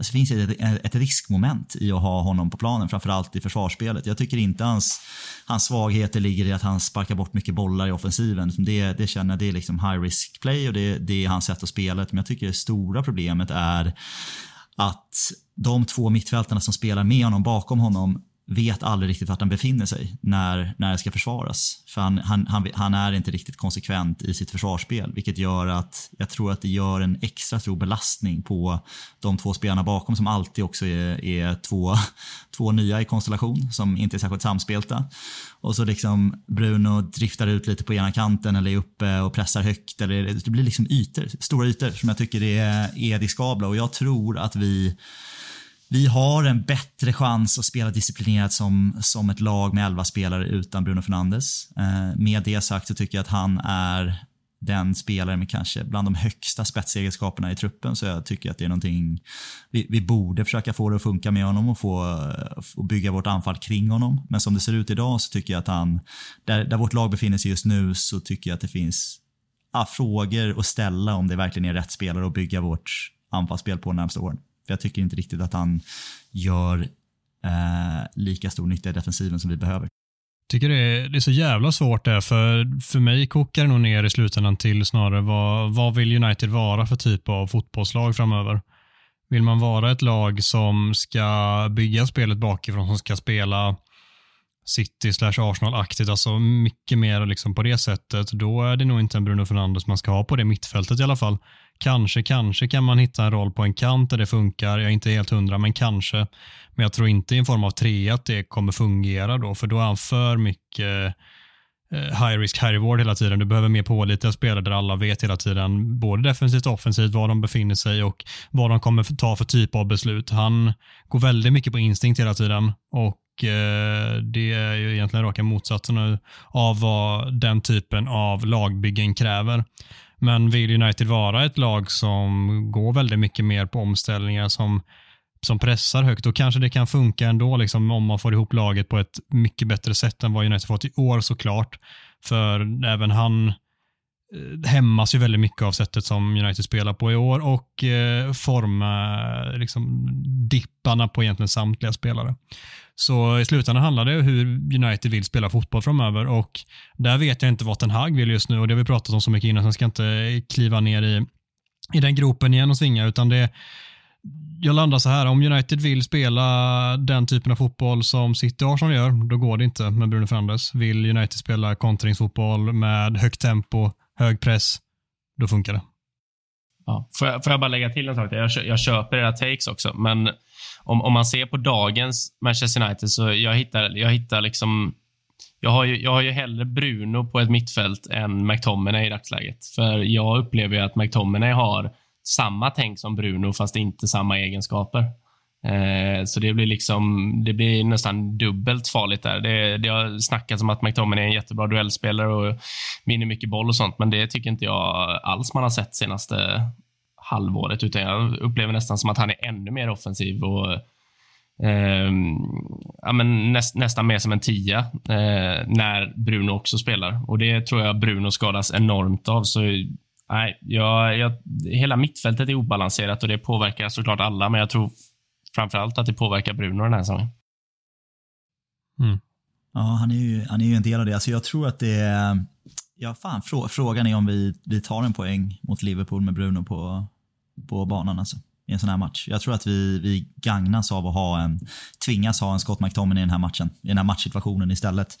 Speaker 1: Alltså det finns ett, ett riskmoment i att ha honom på planen, framförallt i försvarsspelet. Jag tycker inte hans, hans svagheter ligger i att han sparkar bort mycket bollar i offensiven. Det, det känner jag, det är liksom high risk play och det, det är hans sätt att spela. Men jag tycker det stora problemet är att de två mittfältarna som spelar med honom bakom honom vet aldrig riktigt vart han befinner sig när, när det ska försvaras. För han, han, han, han, är inte riktigt konsekvent i sitt försvarsspel, vilket gör att jag tror att det gör en extra stor belastning på de två spelarna bakom som alltid också är, är två, två nya i konstellation som inte är särskilt samspelta. Och så liksom Bruno driftar ut lite på ena kanten eller är uppe och pressar högt. Eller, det blir liksom ytor, stora ytor som jag tycker är, är diskabla och jag tror att vi vi har en bättre chans att spela disciplinerat som, som ett lag med 11 spelare utan Bruno Fernandes. Eh, med det sagt så tycker jag att han är den spelare med kanske bland de högsta spetsegenskaperna i truppen. Så jag tycker att det är någonting vi, vi borde försöka få det att funka med honom och få, få bygga vårt anfall kring honom. Men som det ser ut idag så tycker jag att han, där, där vårt lag befinner sig just nu så tycker jag att det finns ah, frågor att ställa om det verkligen är rätt spelare att bygga vårt anfallsspel på de närmsta åren. För jag tycker inte riktigt att han gör eh, lika stor nytta i defensiven som vi behöver.
Speaker 3: tycker det är, det är så jävla svårt det, för, för mig kokar det nog ner i slutändan till snarare vad, vad vill United vara för typ av fotbollslag framöver? Vill man vara ett lag som ska bygga spelet bakifrån, som ska spela City slash Arsenal-aktigt, alltså mycket mer liksom på det sättet, då är det nog inte en Bruno Fernandes man ska ha på det mittfältet i alla fall. Kanske, kanske kan man hitta en roll på en kant där det funkar. Jag är inte helt hundra, men kanske. Men jag tror inte i en form av tre att det kommer fungera då, för då är han för mycket eh, high risk, high reward hela tiden. Du behöver mer pålitliga spelare där alla vet hela tiden, både defensivt och offensivt, var de befinner sig och vad de kommer ta för typ av beslut. Han går väldigt mycket på instinkt hela tiden och eh, det är ju egentligen raka motsatsen av vad den typen av lagbyggen kräver. Men vill United vara ett lag som går väldigt mycket mer på omställningar som, som pressar högt, då kanske det kan funka ändå liksom, om man får ihop laget på ett mycket bättre sätt än vad United fått i år såklart. För även han eh, hämmas ju väldigt mycket av sättet som United spelar på i år och eh, forma liksom, dipparna på egentligen samtliga spelare. Så i slutändan handlar det om hur United vill spela fotboll framöver och där vet jag inte vad Ten Hag vill just nu och det har vi pratat om så mycket innan så jag ska inte kliva ner i, i den gropen igen och svinga utan det jag landar så här, om United vill spela den typen av fotboll som City och Arsenal gör, då går det inte med Bruno Fernandes. Vill United spela kontringsfotboll med högt tempo, hög press, då funkar det.
Speaker 4: Ja, får, jag, får jag bara lägga till en sak? Jag, jag köper era takes också, men om, om man ser på dagens Manchester United så jag hittar, jag hittar liksom jag har, ju, jag har ju hellre Bruno på ett mittfält än McTominay i dagsläget. För jag upplever ju att McTominay har samma tänk som Bruno, fast inte samma egenskaper. Eh, så det blir liksom, det blir nästan dubbelt farligt där. Det, det har snackats om att McTominay är en jättebra duellspelare och vinner mycket boll och sånt, men det tycker inte jag alls man har sett senaste halvåret, utan jag upplever nästan som att han är ännu mer offensiv och eh, ja, men näst, nästan mer som en tia eh, när Bruno också spelar. Och Det tror jag Bruno skadas enormt av. Så nej, jag, jag, hela mittfältet är obalanserat och det påverkar såklart alla, men jag tror framförallt att det påverkar Bruno den här säsongen.
Speaker 1: Mm. Ja, han är, ju, han är ju en del av det. Alltså jag tror att det är... Ja, fan, frå, frågan är om vi, vi tar en poäng mot Liverpool med Bruno på, på banan. Alltså i en sån här match. Jag tror att vi, vi gagnas av att ha en, tvingas ha en Scott McTominay i den här matchen, i den här matchsituationen istället.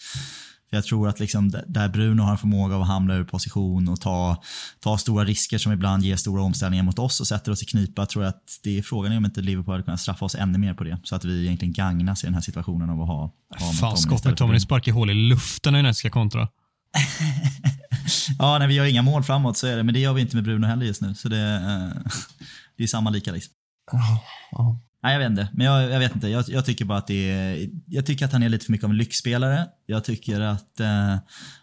Speaker 1: För jag tror att liksom där Bruno har en förmåga att hamna ur position och ta, ta stora risker som ibland ger stora omställningar mot oss och sätter oss i knipa, tror jag att det är frågan om inte Liverpool hade kunnat straffa oss ännu mer på det. Så att vi egentligen gagnas i den här situationen av att ha, ha
Speaker 3: Fan, Scott McTominay sparkar hål i luften när nästa ska kontra.
Speaker 1: ja, när vi gör inga mål framåt så är det, men det gör vi inte med Bruno heller just nu. Så det, eh, det är samma lika liksom. Nej, jag vet inte. Men jag, jag vet inte. Jag, jag, tycker bara att det är, Jag tycker att han är lite för mycket av en lyxspelare. Jag tycker att eh,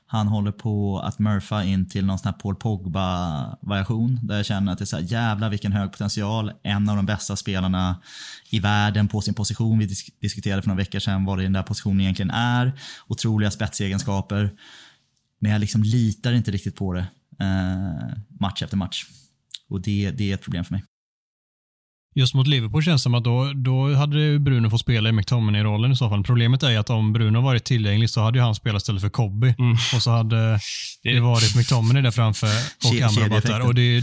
Speaker 1: han håller på att murfa in till någon sån här Paul Pogba-variation. Där jag känner att det är så här, jävla vilken hög potential. En av de bästa spelarna i världen på sin position. Vi disk diskuterade för några veckor sedan vad den där positionen egentligen är. Otroliga spetsegenskaper. Men jag liksom litar inte riktigt på det eh, match efter match. Och det, det är ett problem för mig.
Speaker 3: Just mot Liverpool känns det som att då, då hade Bruno fått spela i McTominay-rollen i så fall. Problemet är att om Bruno varit tillgänglig så hade han spelat istället för Cobby mm. och så hade det varit McTominay där framför och Amrabat där. Och det,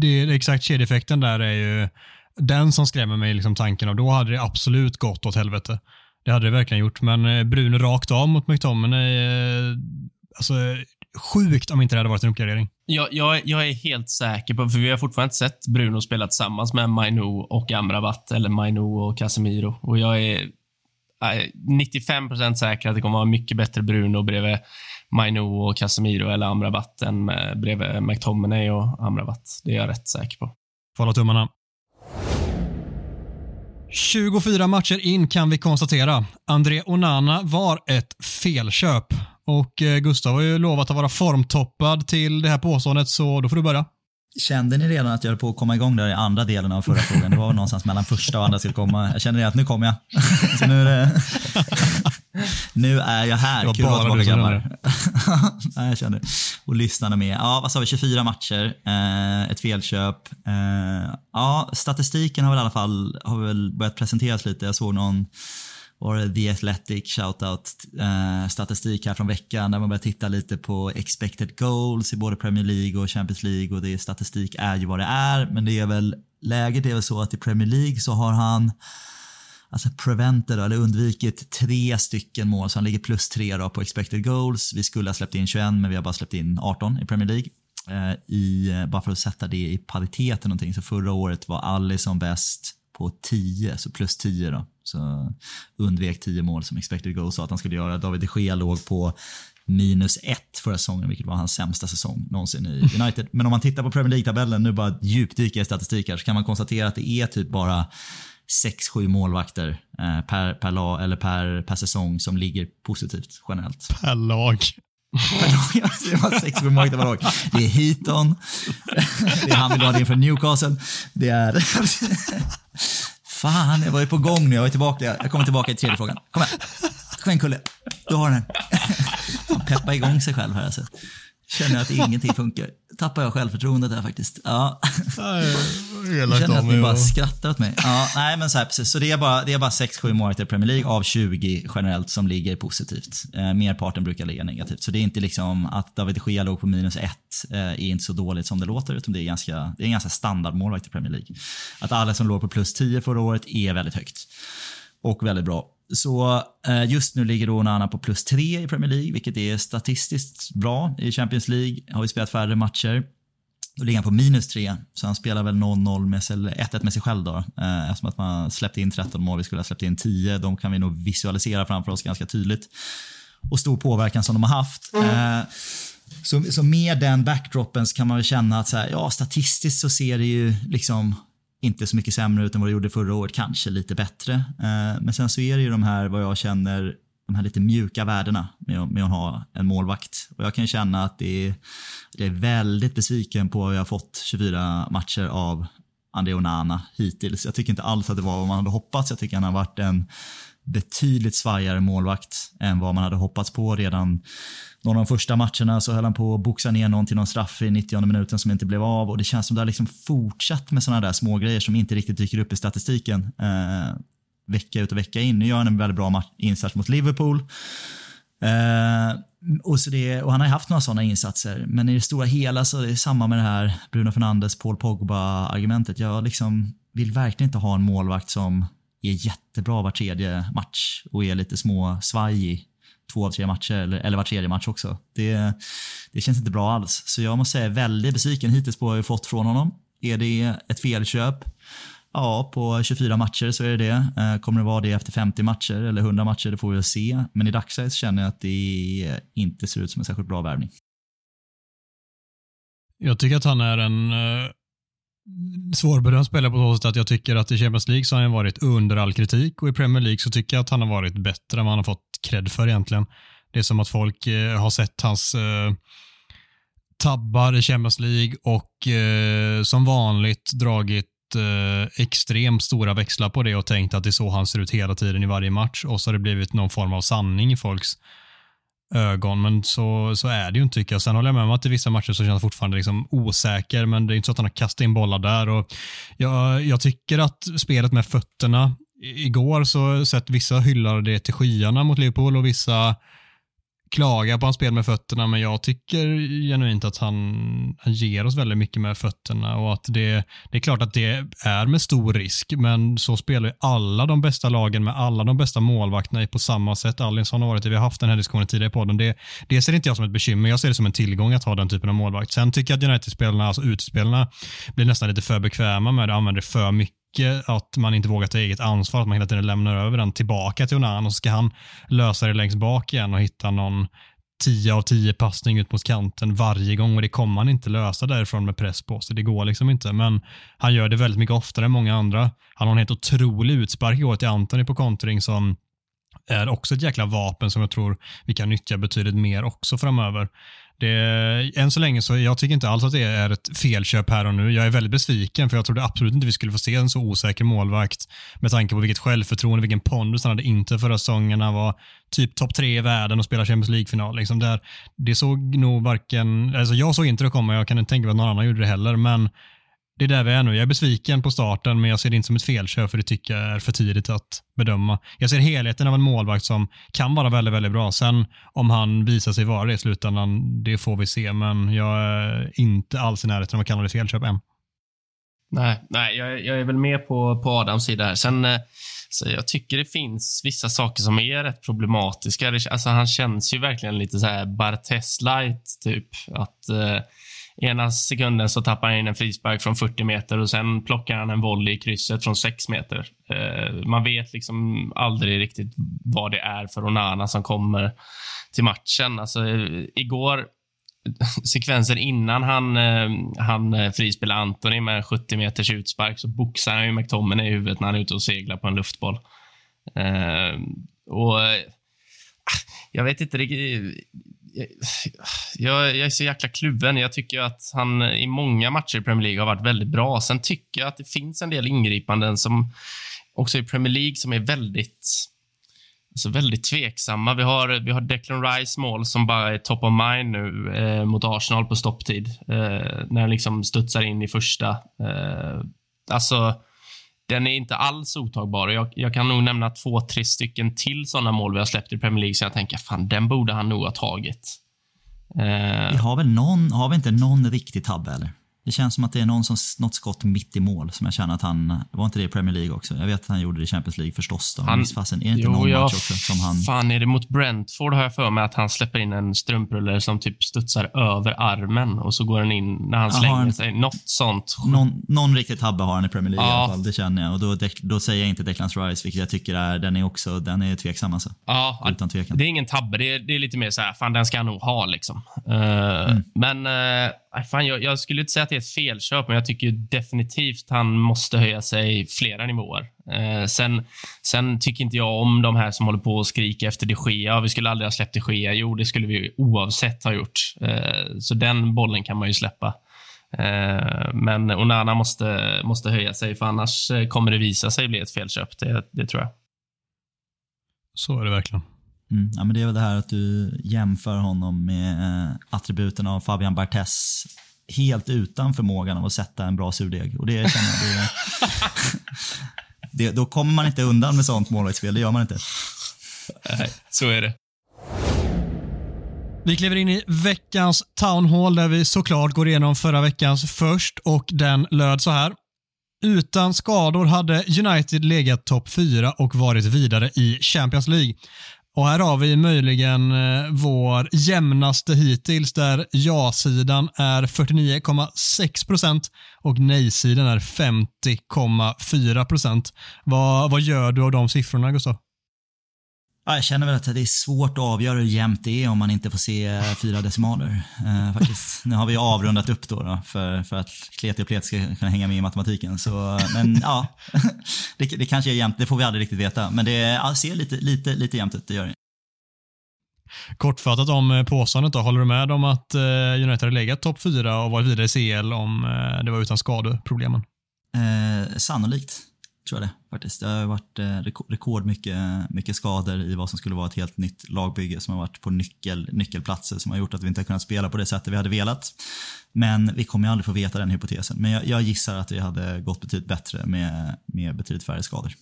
Speaker 3: det, exakt kedjeeffekten där är ju den som skrämmer mig liksom tanken av. Då hade det absolut gått åt helvete. Det hade det verkligen gjort, men eh, Bruno rakt av mot McTominay, eh, alltså sjukt om inte det hade varit en uppgradering.
Speaker 4: Jag, jag, jag, är helt säker på, för vi har fortfarande inte sett Bruno spela tillsammans med Mainu och Amrabat, eller Mainu och Casemiro. Och jag är 95% säker att det kommer vara mycket bättre Bruno bredvid Mainu och Casemiro eller Amrabat än bredvid McTominay och Amrabat. Det är jag rätt säker på.
Speaker 3: Får hålla tummarna. 24 matcher in kan vi konstatera. André Onana var ett felköp. Och eh, Gustav har ju lovat att vara formtoppad till det här påståendet, så då får du börja.
Speaker 1: Kände ni redan att jag höll på att komma igång där i andra delen av förra frågan? Det var någonstans mellan första och andra skulle komma. Jag kände att nu kommer jag. Så nu är det... Nu är jag här.
Speaker 3: Det var Kul bara att vara.
Speaker 1: Nej, jag kände Och lyssnarna med. Ja, vad sa vi? 24 matcher. Eh, ett felköp. Eh, ja, statistiken har väl i alla fall har väl börjat presenteras lite. Jag såg någon var det The Athletic shoutout eh, statistik här från veckan där man börjar titta lite på expected goals i både Premier League och Champions League och det statistik är ju vad det är men det är väl läget är väl så att i Premier League så har han alltså prevented eller undvikit tre stycken mål så han ligger plus tre då på expected goals. Vi skulle ha släppt in 21 men vi har bara släppt in 18 i Premier League. Eh, i, eh, bara för att sätta det i paritet någonting så förra året var Alisson bäst på 10, så plus 10 då. Så undvek 10 mål som expected goals sa att han skulle göra. David de Gea låg på minus 1 förra säsongen, vilket var hans sämsta säsong någonsin i United. Men om man tittar på Premier League-tabellen, nu bara djupdyker i statistik här, så kan man konstatera att det är typ bara 6-7 målvakter eh, per, per, lag, eller per, per säsong som ligger positivt generellt.
Speaker 3: Per lag
Speaker 1: det var sex målvakter per lag. Det är Heaton, det är han vi drar in från Newcastle, det är Fan, jag var ju på gång nu. Jag är tillbaka. Jag kommer tillbaka i tredje frågan. Kom igen. Kom igen Kulle. Du har den. Han peppar igång sig själv här alltså. Känner att ingenting funkar. Tappar jag självförtroendet där faktiskt. Ja. Jag känner att ni bara skrattar åt mig. Ja, nej men så här, precis. Så det är bara, bara 6-7 målvakter i Premier League av 20 generellt som ligger positivt. Eh, merparten brukar ligga negativt. Så det är inte liksom att David de Gea låg på minus 1 eh, är inte så dåligt som det låter, utan det är, ganska, det är en ganska standardmålvakt i Premier League. Att alla som låg på plus 10 förra året är väldigt högt. Och väldigt bra. Så eh, just nu ligger då Onana på plus 3 i Premier League, vilket är statistiskt bra. I Champions League har vi spelat färre matcher. Då ligger han på minus 3, så han spelar väl 0-0 med sig, 1-1 med sig själv då. Eh, eftersom att man släppte in 13 mål, vi skulle ha släppt in 10. De kan vi nog visualisera framför oss ganska tydligt. Och stor påverkan som de har haft. Mm. Eh, så, så med den backdropen så kan man väl känna att så här, ja, statistiskt så ser det ju liksom inte så mycket sämre utan vad det gjorde förra året, kanske lite bättre. Eh, men sen så är det ju de här, vad jag känner, de här lite mjuka värdena med, med att ha en målvakt. Och jag kan känna att det är, jag är väldigt besviken på att jag har fått 24 matcher av André Onana hittills. Jag tycker inte alls att det var vad man hade hoppats. Jag tycker han har varit en betydligt svajigare målvakt än vad man hade hoppats på redan någon av de första matcherna så höll han på att boxa ner någon till någon straff i 90 minuten som inte blev av och det känns som det har liksom fortsatt med sådana där små grejer som inte riktigt dyker upp i statistiken eh, vecka ut och vecka in. Nu gör han en väldigt bra insats mot Liverpool. Eh, och, så det, och han har haft några sådana insatser, men i det stora hela så är det samma med det här Bruno Fernandes, Paul Pogba-argumentet. Jag liksom vill verkligen inte ha en målvakt som är jättebra var tredje match och är lite små svajig två av tre matcher eller, eller var tredje match också. Det, det känns inte bra alls. Så jag måste säga väldigt besviken hittills på vad jag fått från honom. Är det ett felköp? Ja, på 24 matcher så är det det. Eh, kommer det vara det efter 50 matcher eller 100 matcher? Det får vi se. Men i dagsläget känner jag att det inte ser ut som en särskilt bra värvning.
Speaker 3: Jag tycker att han är en eh, svårbedömd spelare på så sätt att jag tycker att i Champions League så har han varit under all kritik och i Premier League så tycker jag att han har varit bättre än vad han har fått cred för egentligen. Det är som att folk eh, har sett hans eh, tabbar i Champions League och eh, som vanligt dragit eh, extremt stora växlar på det och tänkt att det är så han ser ut hela tiden i varje match och så har det blivit någon form av sanning i folks ögon, men så, så är det ju inte tycker jag. Sen håller jag med om att i vissa matcher så känns han fortfarande liksom osäker, men det är inte så att han har kastat in bollar där. Och jag, jag tycker att spelet med fötterna, igår så sett vissa hyllar det till skyarna mot Liverpool och vissa klagar på hans spel med fötterna, men jag tycker genuint att han, han ger oss väldigt mycket med fötterna och att det, det är klart att det är med stor risk, men så spelar ju alla de bästa lagen med alla de bästa målvakterna på samma sätt. Allinsson har varit det, vi har haft den här diskussionen tidigare i podden. Det, det ser inte jag som ett bekymmer, jag ser det som en tillgång att ha den typen av målvakt. Sen tycker jag att United-spelarna, alltså utspelarna, blir nästan lite för bekväma med det, använder för mycket att man inte vågar ta eget ansvar, att man hela tiden lämnar över den tillbaka till Onan och så ska han lösa det längst bak igen och hitta någon 10 av 10 passning ut mot kanten varje gång och det kommer han inte lösa därifrån med press på sig. Det går liksom inte, men han gör det väldigt mycket oftare än många andra. Han har en helt otrolig utspark igår till Antoni på kontring som är också ett jäkla vapen som jag tror vi kan nyttja betydligt mer också framöver. Det, än så länge så jag tycker inte alls att det är ett felköp här och nu. Jag är väldigt besviken för jag trodde absolut inte vi skulle få se en så osäker målvakt med tanke på vilket självförtroende, vilken pondus han hade inte förra säsongen. Han var typ topp tre i världen och spelade Champions League-final. Liksom det såg nog varken, alltså jag såg inte det komma, jag kan inte tänka mig att någon annan gjorde det heller, men det är där vi är nu. Jag är besviken på starten, men jag ser det inte som ett felköp, för det tycker jag är för tidigt att bedöma. Jag ser helheten av en målvakt som kan vara väldigt, väldigt bra. Sen om han visar sig vara det i slutändan, det får vi se, men jag är inte alls i närheten av att kalla det felköp än.
Speaker 4: Nej, nej jag, jag, är väl med på, på Adams sida här. Sen, eh, så jag tycker det finns vissa saker som är rätt problematiska. Alltså, han känns ju verkligen lite så här Bartes-light, typ. Att... Eh, Ena sekunden så tappar han in en frispark från 40 meter och sen plockar han en volley i krysset från 6 meter. Eh, man vet liksom aldrig riktigt vad det är för Onana som kommer till matchen. Alltså, eh, igår, sekvensen innan han, eh, han eh, frispelar Anthony med 70 meters utspark så boxar han ju McTominay i huvudet när han är ute och seglar på en luftboll. Eh, och eh, jag vet inte riktigt jag, jag, är så jäkla kluven. Jag tycker att han i många matcher i Premier League har varit väldigt bra. Sen tycker jag att det finns en del ingripanden som också i Premier League som är väldigt alltså väldigt tveksamma. Vi har, vi har Declan Rice mål som bara är top of mind nu eh, mot Arsenal på stopptid. Eh, när han liksom studsar in i första. Eh, alltså, den är inte alls otagbar. Jag, jag kan nog nämna två, tre stycken till sådana mål vi har släppt i Premier League, så jag tänker fan, den borde han nog ha tagit.
Speaker 1: Eh... vi har väl någon, har vi inte någon riktig tabbe eller? Det känns som att det är någon som, något skott mitt i mål som jag känner att han, var inte det i Premier League också? Jag vet att han gjorde det i Champions League förstås. Då. Han, är det inte jo, någon ja, match också som han...
Speaker 4: Fan, är det mot Brentford har jag för mig att han släpper in en strumprulle som typ studsar över armen och så går den in när han slänger han, sig. Något sånt.
Speaker 1: Någon, någon riktig tabbe har han i Premier League ja. i alla fall, det känner jag. Och då, då säger jag inte Declan Rice, vilket jag tycker är, den är också, den är tveksam alltså.
Speaker 4: Ja, Utan tvekan. det är ingen tabbe. Det är, det är lite mer så här, fan den ska han nog ha liksom. Uh, mm. Men uh, fan, jag, jag, skulle inte säga att det är ett felköp, men jag tycker definitivt han måste höja sig flera nivåer. Eh, sen, sen tycker inte jag om de här som håller på och skriker efter de Gea. Vi skulle aldrig ha släppt de Gea. Jo, det skulle vi oavsett ha gjort. Eh, så den bollen kan man ju släppa. Eh, men Onana måste, måste höja sig, för annars eh, kommer det visa sig bli ett felköp. Det, det tror jag.
Speaker 3: Så är det verkligen.
Speaker 1: Mm. Ja, men det är väl det här att du jämför honom med eh, attributen av Fabian Barthez helt utan förmågan av att sätta en bra surdeg. Och det känner jag, det, det, då kommer man inte undan med sånt målvaktsspel, det gör man inte.
Speaker 4: Nej, så är det.
Speaker 3: Vi kliver in i veckans Town Hall där vi såklart går igenom förra veckans först och den löd så här. Utan skador hade United legat topp 4 och varit vidare i Champions League. Och här har vi möjligen eh, vår jämnaste hittills där ja-sidan är 49,6% och nej-sidan är 50,4%. Vad, vad gör du av de siffrorna, Gustav?
Speaker 1: Ja, jag känner väl att det är svårt att avgöra hur jämnt det är om man inte får se fyra decimaler. Eh, faktiskt. Nu har vi avrundat upp då, då för, för att kleti och plet ska kunna hänga med i matematiken. Så, men ja, det, det kanske är jämnt. Det får vi aldrig riktigt veta. Men det ja, ser lite, lite, lite jämnt ut, det gör det.
Speaker 3: Kortfattat om eh, påståendet då. Håller du med om att eh, United har legat topp fyra och varit vidare i CL om eh, det var utan skadeproblemen?
Speaker 1: Eh, sannolikt tror jag det faktiskt. Det har varit eh, rekord mycket, mycket skador i vad som skulle vara ett helt nytt lagbygge som har varit på nyckel, nyckelplatser som har gjort att vi inte har kunnat spela på det sättet vi hade velat. Men vi kommer ju aldrig få veta den hypotesen. Men jag, jag gissar att vi hade gått betydligt bättre med, med betydligt färre skador.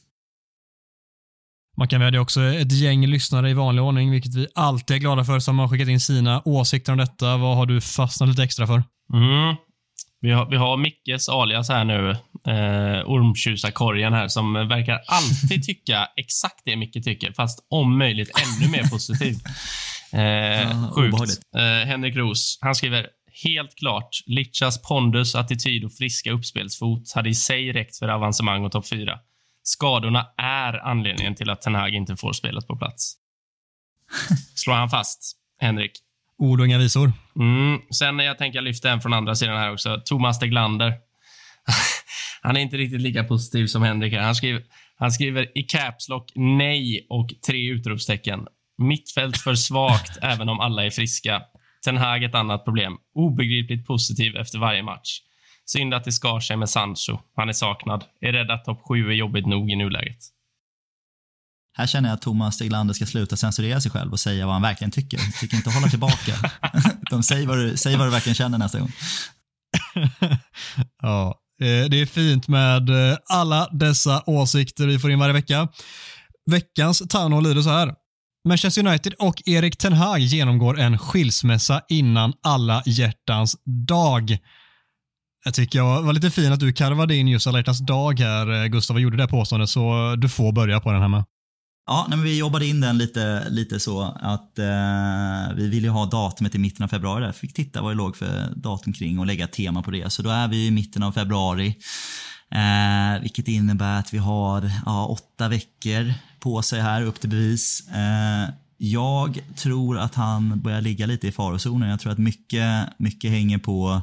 Speaker 3: Man kan vädja också ett gäng lyssnare i vanlig ordning, vilket vi alltid är glada för, som har skickat in sina åsikter om detta. Vad har du fastnat lite extra för?
Speaker 4: Mm. Vi har, vi har Mickes alias här nu, eh, ormtjusarkorgen här, som verkar alltid tycka exakt det Micke tycker, fast om möjligt ännu mer positiv. Eh, sjukt. Eh, Henrik Ros, han skriver Helt klart, Litchas pondus, attityd och friska uppspelsfot hade i sig räckt för avancemang och topp 4. Skadorna är anledningen till att Ten Hag inte får spelet på plats. Slår han fast, Henrik.
Speaker 3: Ord och inga visor.
Speaker 4: Mm. Sen jag tänker jag lyfta en från andra sidan här också. Thomas de Glander. han är inte riktigt lika positiv som Henrik. Han skriver, han skriver i caps lock nej och tre utropstecken. Mittfält för svagt även om alla är friska. Ten Hag ett annat problem. Obegripligt positiv efter varje match. Synd att det skar sig med Sancho. Han är saknad. Är rädd att topp 7 är jobbigt nog i nuläget.
Speaker 1: Här känner jag att Thomas Steglander ska sluta censurera sig själv och säga vad han verkligen tycker. Tycker inte hålla tillbaka. De säger vad, du, säg vad du verkligen känner nästa gång.
Speaker 3: ja, Eh, det är fint med eh, alla dessa åsikter vi får in varje vecka. Veckans Tano lyder så här. Manchester United och Erik Ten Hag genomgår en skilsmässa innan alla hjärtans dag. Jag tycker jag var lite fin att du karvade in just alla hjärtans dag här, eh, Gustav, och gjorde det påståendet, så du får börja på den här med.
Speaker 1: Ja, nej, vi jobbade in den lite, lite så att eh, vi ville ha datumet i mitten av februari. Där. Fick titta vad det låg för datum kring och lägga ett tema på det. Så då är vi i mitten av februari. Eh, vilket innebär att vi har ja, åtta veckor på sig här upp till bevis. Eh, jag tror att han börjar ligga lite i farozonen. Jag tror att mycket, mycket hänger på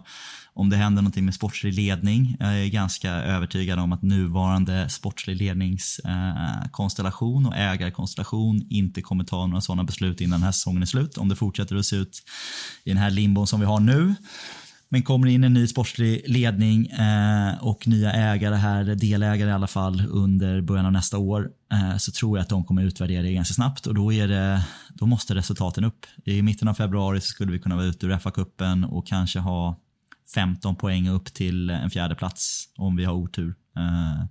Speaker 1: om det händer någonting med sportslig ledning. Jag är ganska övertygad om att nuvarande sportslig ledningskonstellation och ägarkonstellation inte kommer ta några sådana beslut innan den här säsongen är slut. Om det fortsätter att se ut i den här limbon som vi har nu. Men kommer in en ny sportslig ledning eh, och nya ägare här, delägare i alla fall, under början av nästa år eh, så tror jag att de kommer utvärdera det ganska snabbt och då, är det, då måste resultaten upp. I mitten av februari så skulle vi kunna vara ute ur FA-cupen och kanske ha 15 poäng upp till en fjärde plats om vi har otur. Eh,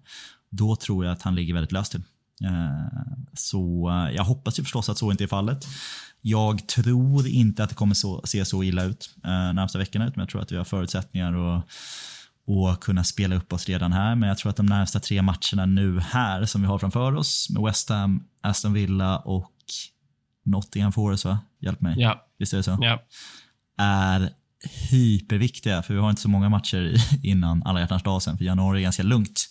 Speaker 1: då tror jag att han ligger väldigt löst till. Eh, så eh, jag hoppas ju förstås att så inte är fallet. Jag tror inte att det kommer så, se så illa ut närmsta veckorna, men jag tror att vi har förutsättningar att och kunna spela upp oss redan här. Men jag tror att de närmsta tre matcherna nu här som vi har framför oss med West Ham, Aston Villa och Nottingham Forest, va? Hjälp mig.
Speaker 4: Ja.
Speaker 1: Visst är det så?
Speaker 4: Ja.
Speaker 1: Är hyperviktiga för vi har inte så många matcher innan alla hjärtans dag sen för januari är ganska lugnt.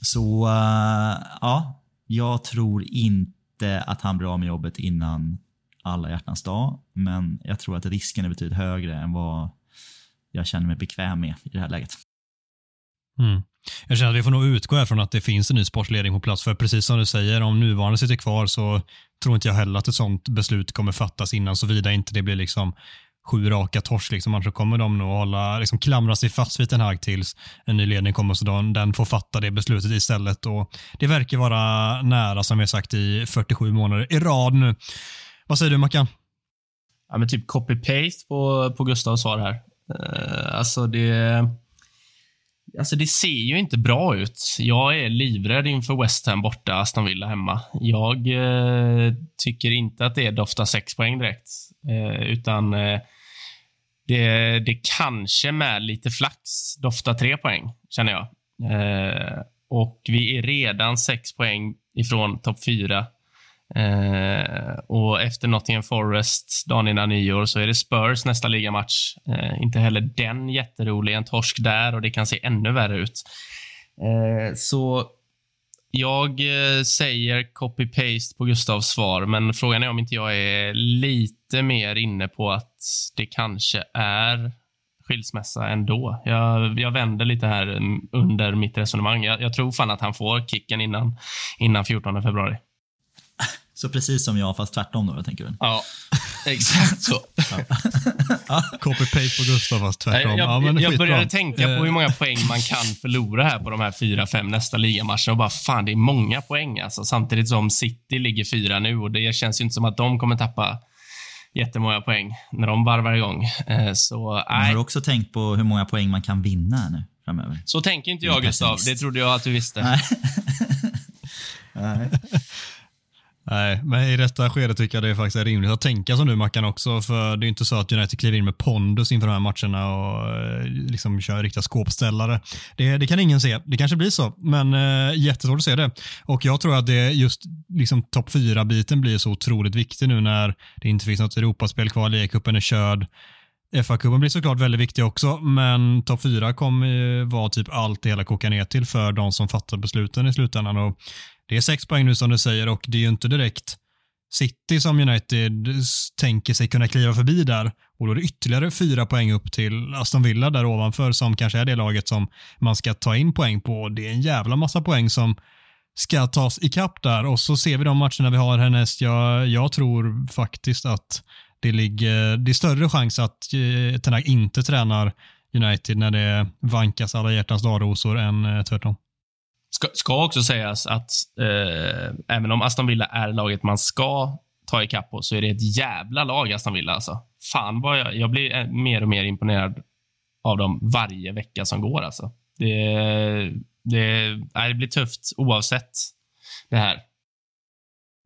Speaker 1: Så uh, ja, jag tror inte att han blir av med jobbet innan alla hjärtans dag, men jag tror att risken är betydligt högre än vad jag känner mig bekväm med i det här läget.
Speaker 3: Mm. Jag känner att vi får nog utgå från att det finns en ny sportledning på plats. För precis som du säger, om nuvarande sitter kvar så tror inte jag heller att ett sånt beslut kommer fattas innan, såvida inte det blir liksom sju raka torsk. Liksom, annars kommer de nog hålla, liksom, klamra sig fast vid den här tills en ny ledning kommer så den, den får fatta det beslutet istället. Och det verkar vara nära, som vi har sagt, i 47 månader i rad nu. Vad säger du, Mackan?
Speaker 4: Ja, men typ copy-paste på, på Gustavs svar här. Uh, alltså det... Alltså det ser ju inte bra ut. Jag är livrädd inför West Ham borta, Aston Villa hemma. Jag eh, tycker inte att det doftar sex poäng direkt. Eh, utan eh, det, det kanske med lite flax doftar tre poäng, känner jag. Eh, och vi är redan sex poäng ifrån topp fyra. Eh, och efter Nottingham Forest dagen innan nyår så är det Spurs nästa ligamatch. Eh, inte heller den jätterolig. En torsk där och det kan se ännu värre ut. Eh, så jag eh, säger copy-paste på Gustavs svar, men frågan är om inte jag är lite mer inne på att det kanske är skilsmässa ändå. Jag, jag vänder lite här mm, under mitt resonemang. Jag, jag, tror fan att han får kicken innan, innan 14 februari.
Speaker 1: Så precis som jag, fast tvärtom då, tänker du?
Speaker 4: Ja, exakt så.
Speaker 3: Copy-paste på Gustav, fast tvärtom.
Speaker 4: Jag,
Speaker 3: ja,
Speaker 4: jag, jag började tänka på hur många poäng man kan förlora här på de här fyra, fem nästa ligamatcher och bara fan, det är många poäng alltså. Samtidigt som City ligger fyra nu och det känns ju inte som att de kommer tappa jättemånga poäng när de varvar igång. Eh, så,
Speaker 1: nej. Har också tänkt på hur många poäng man kan vinna nu framöver.
Speaker 4: Så tänker inte jag, Gustav. Det trodde jag att du visste. Nej.
Speaker 3: nej. Nej, men i detta skede tycker jag det är faktiskt rimligt att tänka som du Mackan också. För det är inte så att United kliver in med pondus inför de här matcherna och eh, liksom kör riktiga skåpställare. Det, det kan ingen se. Det kanske blir så, men eh, jättesvårt att se det. Och jag tror att det just liksom topp fyra biten blir så otroligt viktig nu när det inte finns något Europaspel kvar, ligacupen är körd. FA-cupen blir såklart väldigt viktig också, men topp fyra kommer vara typ allt det hela kokar ner till för de som fattar besluten i slutändan. Och det är sex poäng nu som du säger och det är ju inte direkt City som United tänker sig kunna kliva förbi där och då är det ytterligare fyra poäng upp till Aston Villa där ovanför som kanske är det laget som man ska ta in poäng på. Det är en jävla massa poäng som ska tas ikapp där och så ser vi de matcherna vi har härnäst. Jag, jag tror faktiskt att det, ligger, det är större chans att eh, Tänak inte tränar United när det vankas alla hjärtans dagrosor än eh, tvärtom.
Speaker 4: Ska, ska också sägas att eh, även om Aston Villa är laget man ska ta ikapp på, så är det ett jävla lag, Aston Villa. Alltså. Fan vad jag, jag blir eh, mer och mer imponerad av dem varje vecka som går. Alltså. Det, det, det blir tufft oavsett det här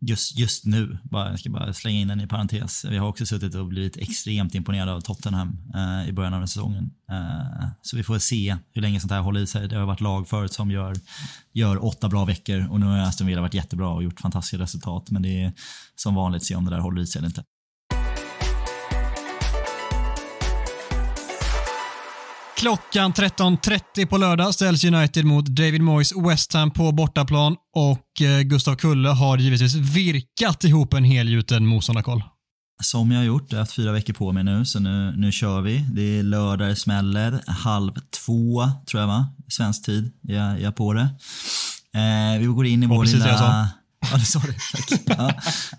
Speaker 1: just, just nu, bara, jag ska bara slänga in den i parentes. Vi har också suttit och blivit extremt imponerade av Tottenham eh, i början av säsongen. Eh, så vi får se hur länge sånt här håller i sig. Det har varit lag förut som gör, gör åtta bra veckor och nu har Aston Villa varit jättebra och gjort fantastiska resultat. Men det är som vanligt, se om det där håller i sig eller inte.
Speaker 3: Klockan 13.30 på lördag ställs United mot David Moyes West Ham på bortaplan och eh, Gustav Kulle har givetvis virkat ihop en helgjuten motståndarkoll.
Speaker 1: Som jag har gjort. Jag har haft fyra veckor på mig nu, så nu, nu kör vi. Det är lördag det smäller. Halv två, tror jag va? Svensk tid. Jag, är på det. Eh, vi går in i vår lilla... Ja, det sa du. Tack. Ja.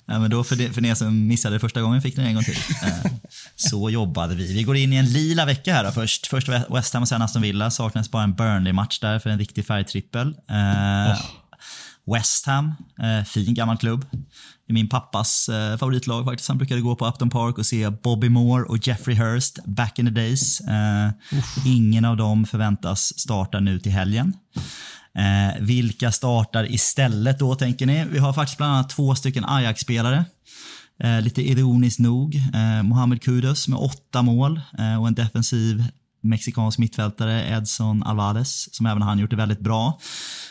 Speaker 1: ja. men då för, det, för er som missade det första gången fick ni en gång till. Eh, så jobbade vi. Vi går in i en lila vecka här då först. Först West Ham och sen Aston Villa. Saknas bara en Burnley-match där för en riktig färgtrippel. Eh, oh. West Ham, eh, fin gammal klubb. I min pappas favoritlag faktiskt. Han brukade gå på Upton Park och se Bobby Moore och Jeffrey Hurst back in the days. Ingen av dem förväntas starta nu till helgen. Eh, vilka startar istället då tänker ni? Vi har faktiskt bland annat två stycken Ajax-spelare. Eh, lite ironiskt nog. Eh, Mohamed Kudus med åtta mål eh, och en defensiv mexikansk mittfältare, Edson Alvarez, som även han gjort det väldigt bra.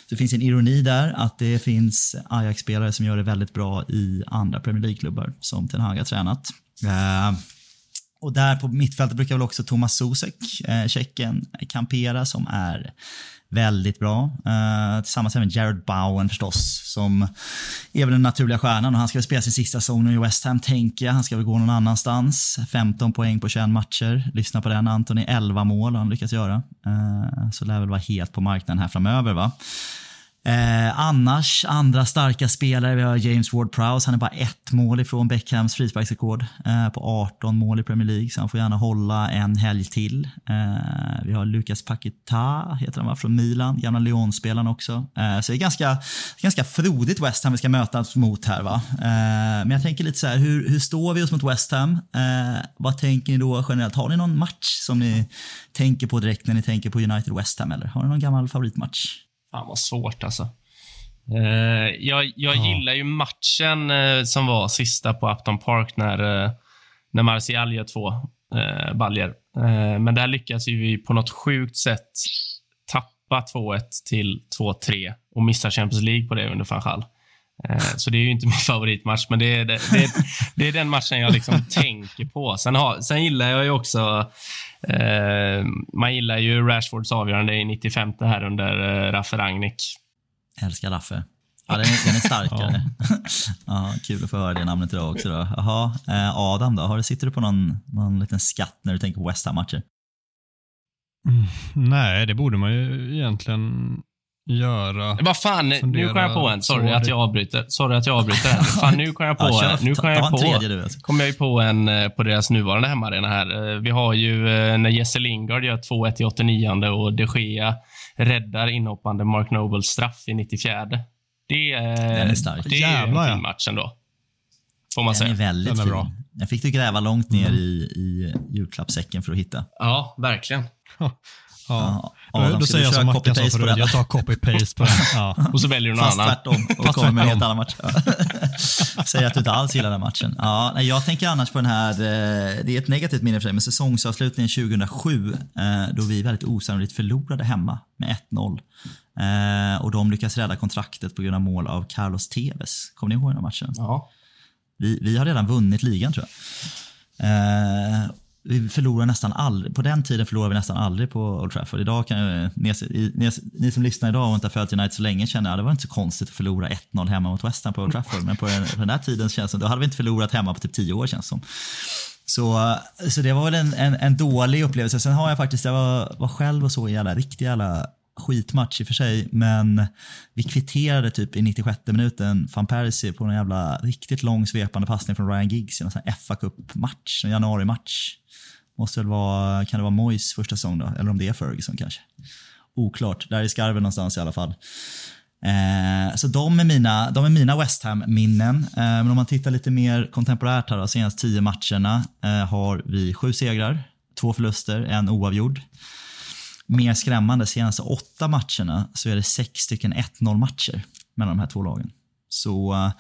Speaker 1: Så det finns en ironi där att det finns Ajax-spelare som gör det väldigt bra i andra Premier League-klubbar som Ten Hag har tränat. Eh, och där på mittfältet brukar väl också Thomas Susek, eh, tjecken, kampera som är väldigt bra. Eh, tillsammans med Jared Bowen förstås, som är väl den naturliga stjärnan och han ska väl spela sin sista säsong i West Ham, tänker jag. Han ska väl gå någon annanstans. 15 poäng på 21 matcher. Lyssna på den, Antoni. 11 mål har han lyckats göra. Eh, så lär väl vara helt på marknaden här framöver. va. Eh, annars, andra starka spelare, vi har James Ward-Prowse, han är bara ett mål ifrån Beckhams frisparksrekord eh, på 18 mål i Premier League, så han får gärna hålla en helg till. Eh, vi har Lucas Paqueta, heter han va, från Milan, gamla Lyon-spelaren också. Eh, så det är ganska, ganska frodigt West Ham vi ska mötas mot här. va. Eh, men jag tänker lite så här, hur, hur står vi oss mot West Ham? Eh, vad tänker ni då generellt? Har ni någon match som ni tänker på direkt när ni tänker på United West Ham, eller har ni någon gammal favoritmatch?
Speaker 4: Fan vad svårt alltså. Eh, jag jag
Speaker 3: Ja.
Speaker 4: gillar ju matchen eh, som var sista på Upton Park när, eh, när Martial gör två eh, baljer. Eh, men där lyckas ju vi på något sjukt sätt tappa 2-1 till 2-3 och missa Champions League på det under van Gaal. Eh, Så det är ju inte min favoritmatch, men det är, det, det, är, det är den matchen jag liksom tänker på. Sen, har, sen gillar jag ju också... Eh, man gillar ju Rashfords avgörande i 95 här under eh, Raffe Rangnick.
Speaker 1: Älskar Raffe. Ja, den är, den är starkare. ja. kul att få höra det namnet idag också. Då. Jaha, eh, Adam då? Har du, sitter du på någon, någon liten skatt när du tänker på West Ham-matcher?
Speaker 3: Nej, det borde man ju egentligen göra.
Speaker 4: Vad fan, nu kom jag på en. Sorry att jag avbryter. Sorry att jag avbryter. Fan, nu kom jag på
Speaker 1: Ja,
Speaker 4: en. Nu kom jag på,
Speaker 1: tredje
Speaker 4: kom jag på en eh, på deras nuvarande hemmaarena här. Eh, Vi har ju eh, när Jesse Lingard gör 2-1 i 89 och de Gea räddar inhoppande Mark Nobles straff i 94. Det, är-
Speaker 1: Den är stark.
Speaker 4: det är
Speaker 3: Jävlar,
Speaker 4: en fin match ändå. Får man
Speaker 1: Den är
Speaker 4: säga.
Speaker 1: väldigt
Speaker 3: Den är
Speaker 1: fin.
Speaker 3: bra.
Speaker 1: Jag fick du gräva långt ner i, i julklappssäcken för att hitta.
Speaker 4: Ja, verkligen.
Speaker 3: Ja.
Speaker 1: Ja, Adam,
Speaker 3: då säger jag som Mackan sa förut, jag tar copy-paste på den. Ja.
Speaker 4: Och så väljer du någon
Speaker 1: Fast
Speaker 4: annan.
Speaker 1: tvärtom och
Speaker 3: Fast
Speaker 1: kommer med en helt annan match. Säger att du inte alls gillar den matchen. Ja, nej, jag tänker annars på den här, eh, det är ett negativt minne för dig, men säsongsavslutningen 2007 eh, då vi väldigt osannolikt förlorade hemma med 1-0. Eh, och de lyckas rädda kontraktet på grund av mål av Carlos Tevez. Kommer ni ihåg den här matchen?
Speaker 4: Ja.
Speaker 1: Vi, vi har redan vunnit ligan tror jag. Vi förlorar nästan aldrig, på den tiden förlorade vi nästan aldrig på Old Trafford. Idag kan jag, ni, ni, ni som lyssnar idag och inte har följt United så länge känner att det var inte så konstigt att förlora 1-0 hemma mot West Ham på Old Trafford. Men på den, på den här tiden känns det då hade vi inte förlorat hemma på typ 10 år känns det som. Så, eh, så det var väl en, en, en dålig upplevelse. Sen har jag faktiskt, jag var, var själv och så i alla riktiga jävla skitmatch i och för sig, men vi kvitterade typ i 96 minuten van Persie på en jävla riktigt lång svepande passning från Ryan Giggs i en sån fa Cup-match, en januari-match. Måste väl vara, kan det vara Moyes första säsong då? Eller om det är Ferguson kanske. Oklart, där är skarven någonstans i alla fall. Eh, så de är mina, de är mina West Ham-minnen. Eh, men om man tittar lite mer kontemporärt här, då, senaste tio matcherna eh, har vi sju segrar, två förluster, en oavgjord. Mer skrämmande, senaste åtta matcherna så är det sex stycken 1-0 matcher mellan de här två lagen. Så uh,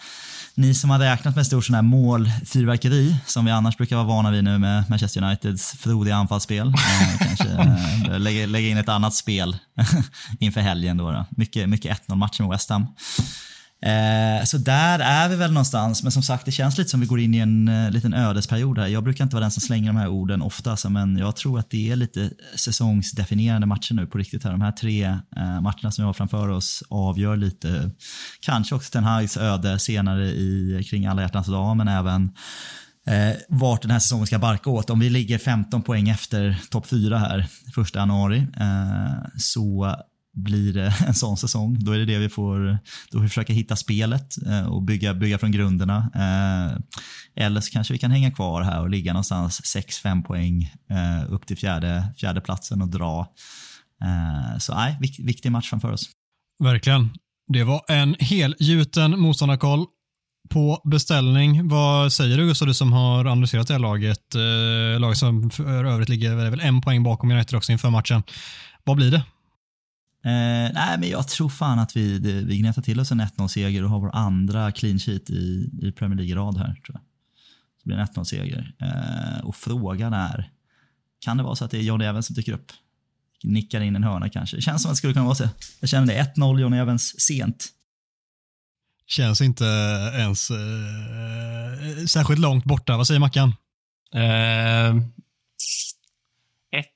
Speaker 1: ni som har räknat med stor sån här målfyrverkeri, som vi annars brukar vara vana vid nu med Manchester Uniteds frodiga anfallsspel, Uh, kanske eh, uh, lägga, lägga in ett annat spel inför helgen. Då, då. Mycket, mycket 1-0 matcher med West Ham. Eh, så där är vi väl någonstans, men som sagt det känns lite som vi går in i en eh, liten ödesperiod här. Jag brukar inte vara den som slänger de här orden ofta, alltså, men jag tror att det är lite säsongsdefinierande matcher nu på riktigt. här. De här tre eh, matcherna som vi har framför oss avgör lite, kanske också Ten Hags öde senare i, kring alla hjärtans dag, men även eh, vart den här säsongen ska barka åt. Om vi ligger 15 poäng efter topp 4 här, första januari, eh, så blir det en sån säsong. Då är det det vi får, då får vi försöka hitta spelet eh, och bygga, bygga från grunderna. Eh, eller så kanske vi kan hänga kvar här och ligga någonstans 6-5 poäng eh, upp till fjärde, fjärde platsen och dra. Så nej, viktig match framför oss.
Speaker 3: Verkligen. Det var en helgjuten motståndarkoll på beställning. Vad säger du Gustav, du som har analyserat det här laget? Eh, laget som för övrigt ligger väl en poäng bakom United också inför matchen. Vad blir det?
Speaker 1: Eh, nej, men jag tror fan att vi, det, vi gnetar till oss en 1-0-seger och har vår andra clean sheet i, i Premier League i rad här. Tror jag. Så det blir en 1-0-seger. Eh, och frågan är, kan det vara så att det är Johnny Evans som dyker upp? Nickar in en hörna kanske. Det känns som att det skulle kunna vara så. Jag känner det. 1-0 Johnny Evans sent.
Speaker 3: Känns inte ens eh, särskilt långt borta. Vad säger Mackan?
Speaker 4: Eh,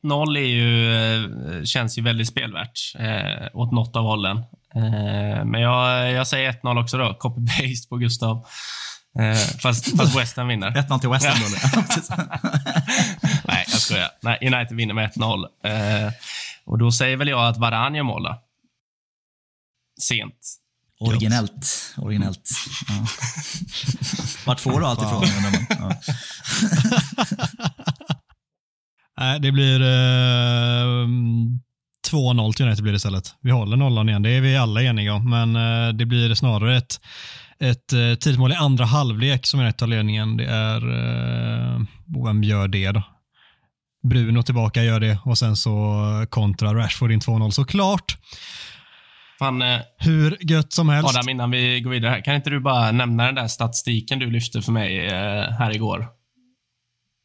Speaker 4: 1-0 är ju, eh, känns ju väldigt spelvärt eh, åt något av hållen. Eh, men jag, jag säger 1-0 också då. Copy-paste på Gustav. Eh, fast, fast West Ham vinner.
Speaker 1: 1-0 till West Ham då.
Speaker 4: Nej, jag skojar. Nej, United vinner med 1-0. Eh, och då säger väl jag att Varane gör mål då. Sent.
Speaker 1: Originellt. Originellt. Ja. Vart får du allt ifrån?
Speaker 3: Nej, det blir eh, 2-0 till United blir det istället. Vi håller nollan igen, det är vi alla eniga om, men eh, det blir snarare ett, ett eh, tidigt mål i andra halvlek som United tar ledningen. Det är, eh, vem gör det då? Bruno tillbaka gör det och sen så kontra Rashford in 2-0 såklart.
Speaker 4: Fan, eh,
Speaker 3: Hur gött som helst.
Speaker 4: Adam, innan vi går vidare här, kan inte du bara nämna den där statistiken du lyfte för mig eh, här igår?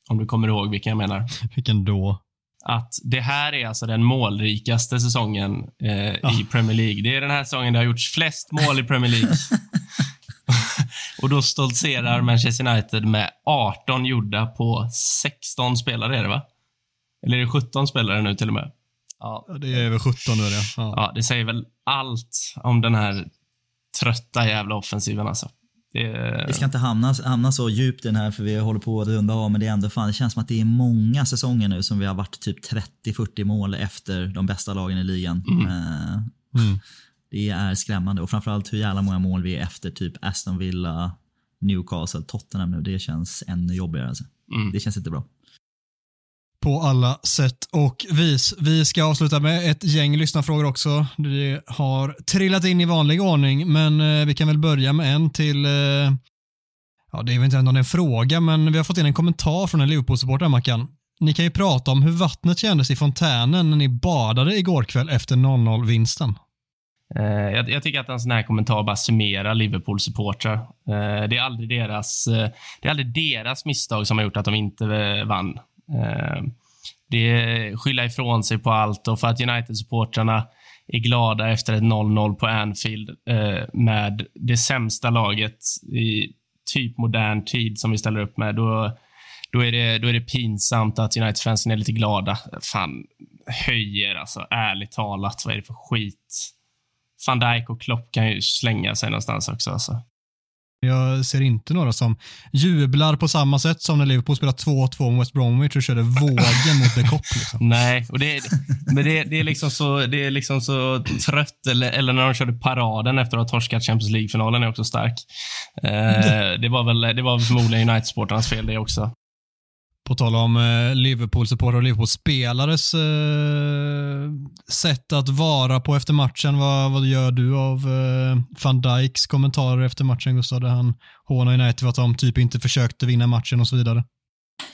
Speaker 4: Om du kommer ihåg vilken jag menar.
Speaker 3: Vilken då?
Speaker 4: Att det här är alltså den målrikaste säsongen eh, i Premier League. Det är den här säsongen det har gjorts flest mål i Premier League. Och då stoltserar Manchester United med 18 gjorda på 16 spelare, är det va? Eller är det 17 spelare nu till och med? Ja,
Speaker 3: Ja, Det är över 17 nu är det. Ja.
Speaker 4: ja det säger väl allt om den här trötta jävla offensiven alltså. Det,
Speaker 1: Vi ska inte hamna, hamna så djupt i den här för vi håller på att runda av men det är ändå fan, det känns som att det är många säsonger nu som vi har varit typ 30-40 mål efter de bästa lagen i ligan. Eh,
Speaker 3: Mm.
Speaker 1: Det är skrämmande och framförallt hur jävla många mål vi är efter typ Aston Villa, Newcastle, Tottenham nu. Det känns ännu jobbigare alltså.
Speaker 4: Mm.
Speaker 1: Det känns inte bra
Speaker 3: på alla sätt och vis. Vi ska avsluta med ett gäng lyssnarfrågor också. Det har trillat in i vanlig ordning, men eh, vi kan väl börja med en till eh, Ja, det är väl inte ändå en fråga, men vi har fått in en kommentar från en Liverpool-supporter, Mackan. Ni kan ju prata om hur vattnet kändes i fontänen när ni badade igår kväll efter 0-0-vinsten.
Speaker 4: Eh, jag, jag tycker att en sån här kommentar bara summerar Liverpool-supportrar. Eh, det, är aldrig deras, eh, det är aldrig deras misstag som har gjort att de inte eh, vann. Eh, det är skylla ifrån sig på allt och för att United-supportrarna är glada efter ett 0-0 på Anfield eh, med det sämsta laget i typ modern tid som vi ställer upp med, då, då, är, det, då är det pinsamt att United-fansen är lite glada. Fan, höjer alltså. Ärligt talat, vad är det för skit? Van Dijk och Klopp kan ju slänga sig någonstans också. Alltså.
Speaker 3: Jag ser inte några som jublar på samma sätt som när Liverpool spelade 2-2 mot West Bromwich och körde vågen mot The Cop. Liksom.
Speaker 4: Nej, och det, men det, det, är liksom så, det är liksom så trött. Eller, eller när de körde paraden efter att ha torskat Champions League-finalen är också stark. Eh, det, var väl, det var förmodligen United-supportrarnas fel det också.
Speaker 3: På tal om eh, Liverpool-supportrar och Liverpool-spelares eh, sätt att vara på efter matchen. Vad, vad gör du av eh, van Dijks kommentarer efter matchen, Gustav? Där han hånar United för att de typ inte försökte vinna matchen och så vidare.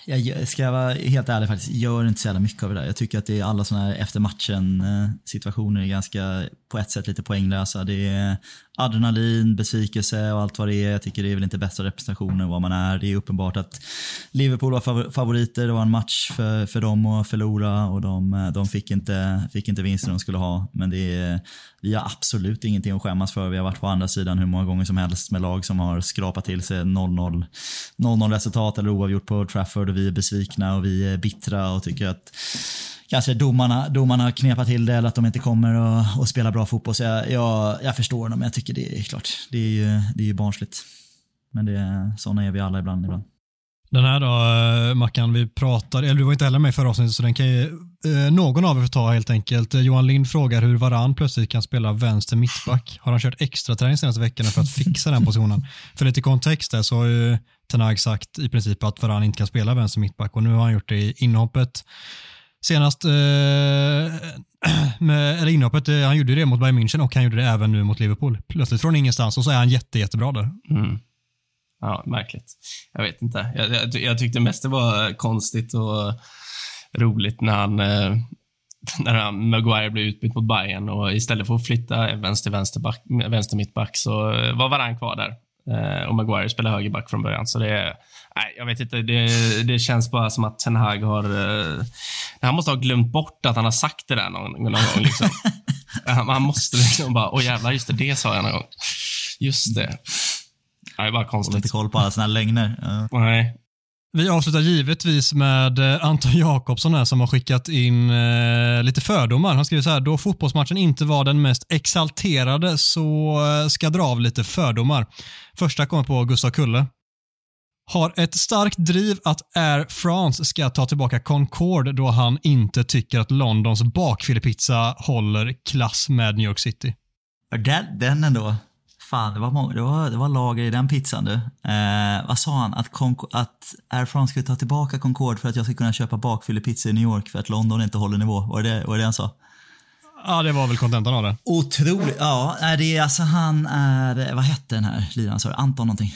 Speaker 1: Jag ska jag vara helt ärlig faktiskt, gör inte så jävla mycket av det där. Jag tycker att det är alla sådana här efter matchen eh, situationer är ganska, på ett sätt lite poänglösa. Det är adrenalin, besvikelse och allt vad det är. Jag tycker det är väl inte bästa representationen vad man är. Det är uppenbart att Liverpool var favoriter. Det var en match för, för dem att förlora och de, eh, de fick, inte, fick inte vinsten de skulle ha. Men det är, vi har absolut ingenting att skämmas för. Vi har varit på andra sidan hur många gånger som helst med lag som har skrapat till sig 0-0-resultat eller oavgjort på Trafford Trafford och vi är besvikna och vi är bittra och tycker att kanske domarna, domarna har knepat till det eller att de inte kommer och, och spelar bra fotboll. Så jag, jag, jag förstår dem, men jag tycker det är klart, det är ju, det är ju barnsligt. Men det, sådana är vi alla ibland. ibland.
Speaker 3: Den här då, eh, Mackan, vi pratade, eller du var inte heller med i förra avsnittet, så den kan ju eh, någon av er få ta helt enkelt. Eh, Johan Lind frågar hur Varan plötsligt kan spela vänster mittback. Har han kört extra träning senaste veckorna för att fixa den positionen? För lite kontext där så har ju Tenag sagt i princip att Varan inte kan spela vänster mittback och nu har han gjort det i inhoppet. Senast, eh, med, eller inhoppet, eh, han gjorde det mot Bayern München och han gjorde det även nu mot Liverpool. Plötsligt från ingenstans och så är han jätte, jättebra där.
Speaker 4: Mm. Ja, märkligt. Jag vet inte. Jag, jag, jag tyckte mest det var konstigt och roligt när han, eh, när han, Maguire blev utbytt mot Bayern och istället för att flytta Evans till vänsterback, vänster mittback så eh, var Varann kvar där. Eh, och Maguire spelade högerback från början. Så det, nej, jag vet inte. Det, det känns bara som att Ten Hag har... Eh, han måste ha glömt bort att han har sagt det där någon, någon gång. Liksom. han, han måste liksom bara, åh jävlar, just det, det sa jag någon gång. Just det. Är bara konstigt.
Speaker 1: lite koll på alla här lögner. Ja.
Speaker 4: Nej.
Speaker 3: Vi avslutar givetvis med eh, Anton Jakobsson här som har skickat in eh, lite fördomar. Han skriver så här, då fotbollsmatchen inte var den mest exalterade så eh, ska jag dra av lite fördomar. Första kommer på Gustav Kulle. Har ett starkt driv att Air France ska ta tillbaka Concorde då han inte tycker att Londons bakfyllepizza håller klass med New York City.
Speaker 1: Den, den ändå. Fan, det var, många, det, var, det var lager i den pizzan du. Eh, vad sa han? Att, Conco- att Air France skulle ta tillbaka Concorde för att jag ska kunna köpa bakfyllepizza i New York för att London inte håller nivå. Var det var det, han sa?
Speaker 3: Ja, det var väl kontentan av det.
Speaker 1: Otroligt. Ja, det är alltså han är, vad hette den här liraren sa? Anton någonting?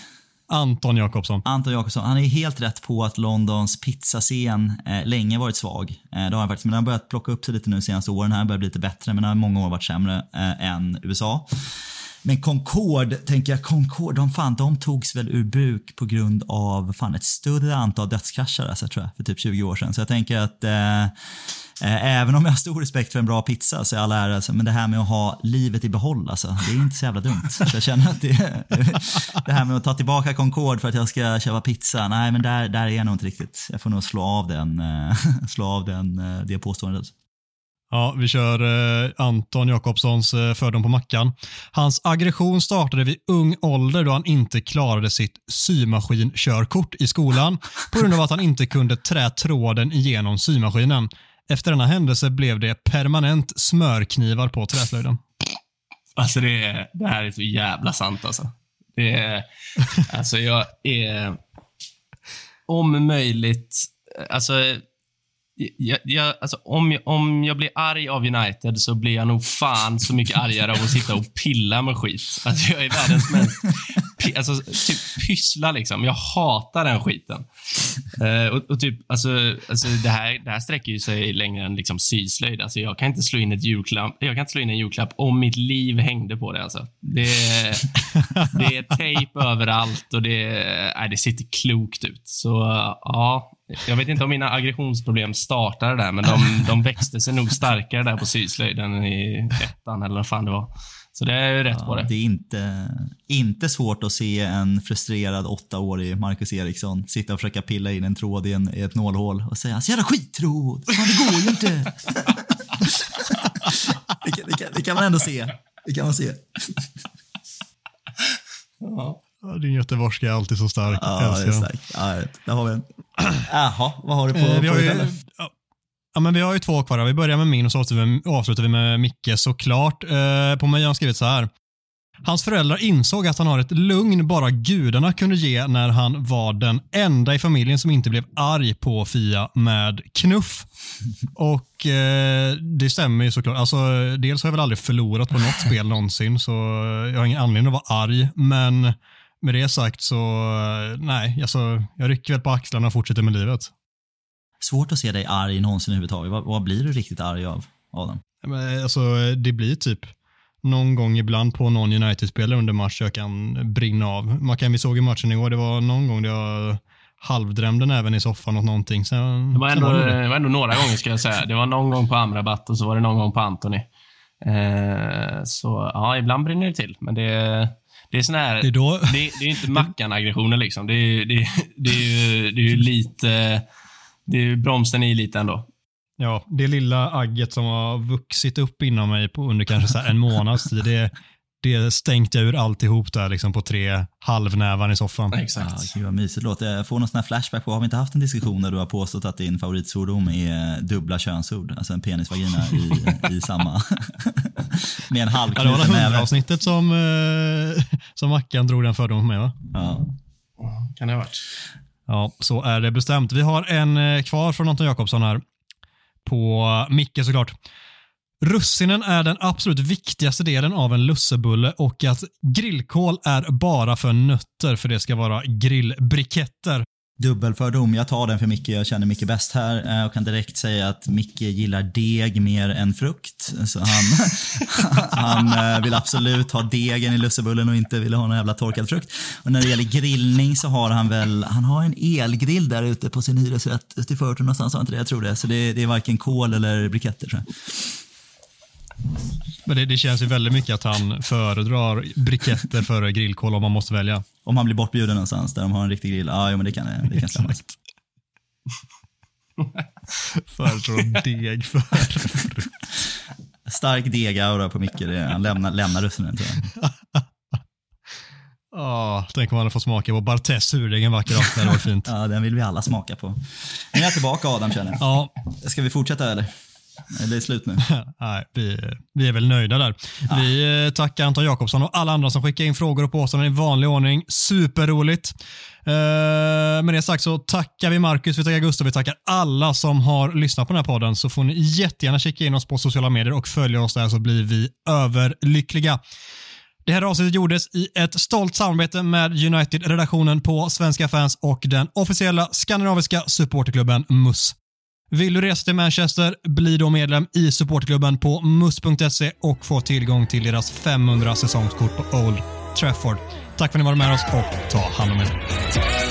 Speaker 3: Anton Jakobsson.
Speaker 1: Anton Jakobsson, han är helt rätt på att Londons pizzascen eh, länge varit svag. Eh, det har han faktiskt, men den har börjat plocka upp sig lite nu de senaste åren. Här börjar bli lite bättre, men den har många år varit sämre eh, än USA. Men Concorde, tänker jag, Concorde, de, fan, de togs väl ur bruk på grund av fan, ett större antal dödskrascher alltså, tror jag, för typ 20 år sedan. Så jag tänker att eh, eh, även om jag har stor respekt för en bra pizza så är all ära, alltså, men det här med att ha livet i behåll, alltså, det är inte så jävla dumt. Så jag känner att det, det här med att ta tillbaka Concorde för att jag ska köpa pizza, nej men där, där är jag nog inte riktigt. Jag får nog slå av den, eh, slå av den, eh, det påståendet.
Speaker 3: Ja, vi kör eh, Anton Jakobssons eh, fördom på Mackan. Hans aggression startade vid ung ålder då han inte klarade sitt symaskinkörkort i skolan på grund av att han inte kunde trä tråden igenom symaskinen. Efter denna händelse blev det permanent smörknivar på träslöjden.
Speaker 4: Alltså det, är, det här är så jävla sant alltså. Det är, alltså jag är om möjligt, alltså, jag, jag, alltså om, jag, om jag blir arg av United så blir jag nog fan så mycket argare av att sitta och pilla med skit. Alltså jag är världens mest, alltså typ pyssla liksom. Jag hatar den skiten. Uh, och, och typ, alltså, alltså det, här, det här sträcker ju sig längre än liksom syslöjd. Alltså jag kan inte slå in ett julklapp, jag kan inte slå in en julklapp om mitt liv hängde på det. Alltså. Det, det är tejp överallt och det, nej, det sitter klokt ut. Så ja, jag vet inte om mina aggressionsproblem startade där, men de, de växte sig nog starkare där på syslöjden i ettan eller vad fan det var. Så det är ju rätt på
Speaker 1: Ja,
Speaker 4: det.
Speaker 1: det är inte, inte svårt att se en frustrerad åttaårig Marcus Eriksson sitta och försöka pilla in en tråd i, en, i ett nålhål och säga “så jävla skittråd, fan det går ju inte”. det, kan, det, kan, det kan man ändå se. Det kan man se.
Speaker 4: Ja.
Speaker 3: Ja, din göteborgska är alltid så stark.
Speaker 1: Ja, det är
Speaker 3: den.
Speaker 1: starkt. Ja. Där har vi en. Jaha, vad har du på,
Speaker 3: Eh, vi,
Speaker 1: på
Speaker 3: har ju, ja, men vi har ju två kvar. Vi börjar med min och så avslutar vi, avslutar vi med Micke såklart. Eh, på mig har han skrivit så här. Hans föräldrar insåg att han har ett lugn bara gudarna kunde ge när han var den enda i familjen som inte blev arg på Fia med knuff. Och eh, det stämmer ju såklart. Alltså, dels har jag väl aldrig förlorat på något spel någonsin, så jag har ingen anledning att vara arg. Men med det sagt så, eh, nej, alltså, jag rycker väl på axlarna och fortsätter med livet.
Speaker 1: Svårt att se dig arg någonsin överhuvudtaget. Vad, vad blir du riktigt arg av, Adam?
Speaker 3: Men, Alltså, det blir typ någon gång ibland på någon United-spelare under match jag kan brinna av. Man kan, vi såg i matchen igår, det var någon gång där jag halvdrömde näven i soffan åt någonting. Sen,
Speaker 4: Det var, ändå,
Speaker 3: det det.
Speaker 4: det var ändå några gånger ska jag säga. Det var någon gång på Amrabat och så var det någon gång på Anthony. Eh, så ja, ibland brinner det till. Men det, det är sån här...
Speaker 3: Det är då-
Speaker 4: det, det är inte Mackan-aggressioner liksom. Det är, det, det, är ju, det är lite... Det är bromsen i lite ändå.
Speaker 3: Ja, det lilla agget som har vuxit upp inom mig på, under kanske så en månads tid, det, det stänkte jag ur alltihop där liksom på tre halvnävar i soffan.
Speaker 4: Exakt.
Speaker 1: Ja, gud vad mysigt det låter. Jag får någon sån här flashback på, har vi inte haft en diskussion där du har påstått att din favoritsvordom är dubbla könsord? Alltså en penisvagina i, i samma... med en
Speaker 3: Ja, det var det
Speaker 1: halvknuten näve.
Speaker 3: hundraavsnittet som, eh, som Mackan drog den fördomen på mig va?
Speaker 1: Ja.
Speaker 4: Kan det ha varit.
Speaker 3: Ja, så är det bestämt. Vi har en eh, kvar från Anton Jakobsson här. På Micke såklart. Russinen är den absolut viktigaste delen av en lussebulle och att grillkål är bara för nötter för det ska vara grillbriketter.
Speaker 1: Dubbelfördom, jag tar den för Micke. Jag känner Micke bäst här eh, och kan direkt säga att Micke gillar deg mer än frukt. Så han, han eh, vill absolut ha degen i lussebullen och inte vill ha någon jävla torkad frukt. Och när det gäller grillning så har han väl, han har en elgrill där ute på sin hyresrätt ute i förorten någonstans, har han inte det? Jag tror det. Så det, det är varken kol eller briketter tror jag.
Speaker 3: Men det, det känns ju väldigt mycket att han föredrar briketter före grillkål om man måste välja.
Speaker 1: Om han blir bortbjuden någonstans där de har en riktig grill, ja jo, men det kan, det kan stämma.
Speaker 3: Föreslår deg för frukt.
Speaker 1: Stark degaura på Micke. Han lämnar, lämnar russinen tror jag.
Speaker 3: Oh, tänk om man hade fått smaka på Bartes surdeg en vacker afton. Det fint.
Speaker 1: Ja, den vill vi alla smaka på. Nu är jag tillbaka Adam känner jag.
Speaker 3: Ja,
Speaker 1: Ska vi fortsätta eller? Är det slut nu?
Speaker 3: nej, vi, vi är väl nöjda där. Vi eh, tackar Anton Jakobsson och alla andra som skickar in frågor och påståenden i vanlig ordning. Superroligt. Eh, med det sagt så tackar vi Marcus, vi tackar Gustav, vi tackar alla som har lyssnat på den här podden. Så får ni jättegärna kika in oss på sociala medier och följa oss där så blir vi överlyckliga. Det här avsnittet gjordes i ett stolt samarbete med United-redaktionen på Svenska fans och den officiella skandinaviska supporterklubben MUS. Vill du resa till Manchester, bli då medlem i supporterklubben på mus.se och få tillgång till deras 500 säsongskort på Old Trafford. Tack för att ni var med oss och ta hand om er.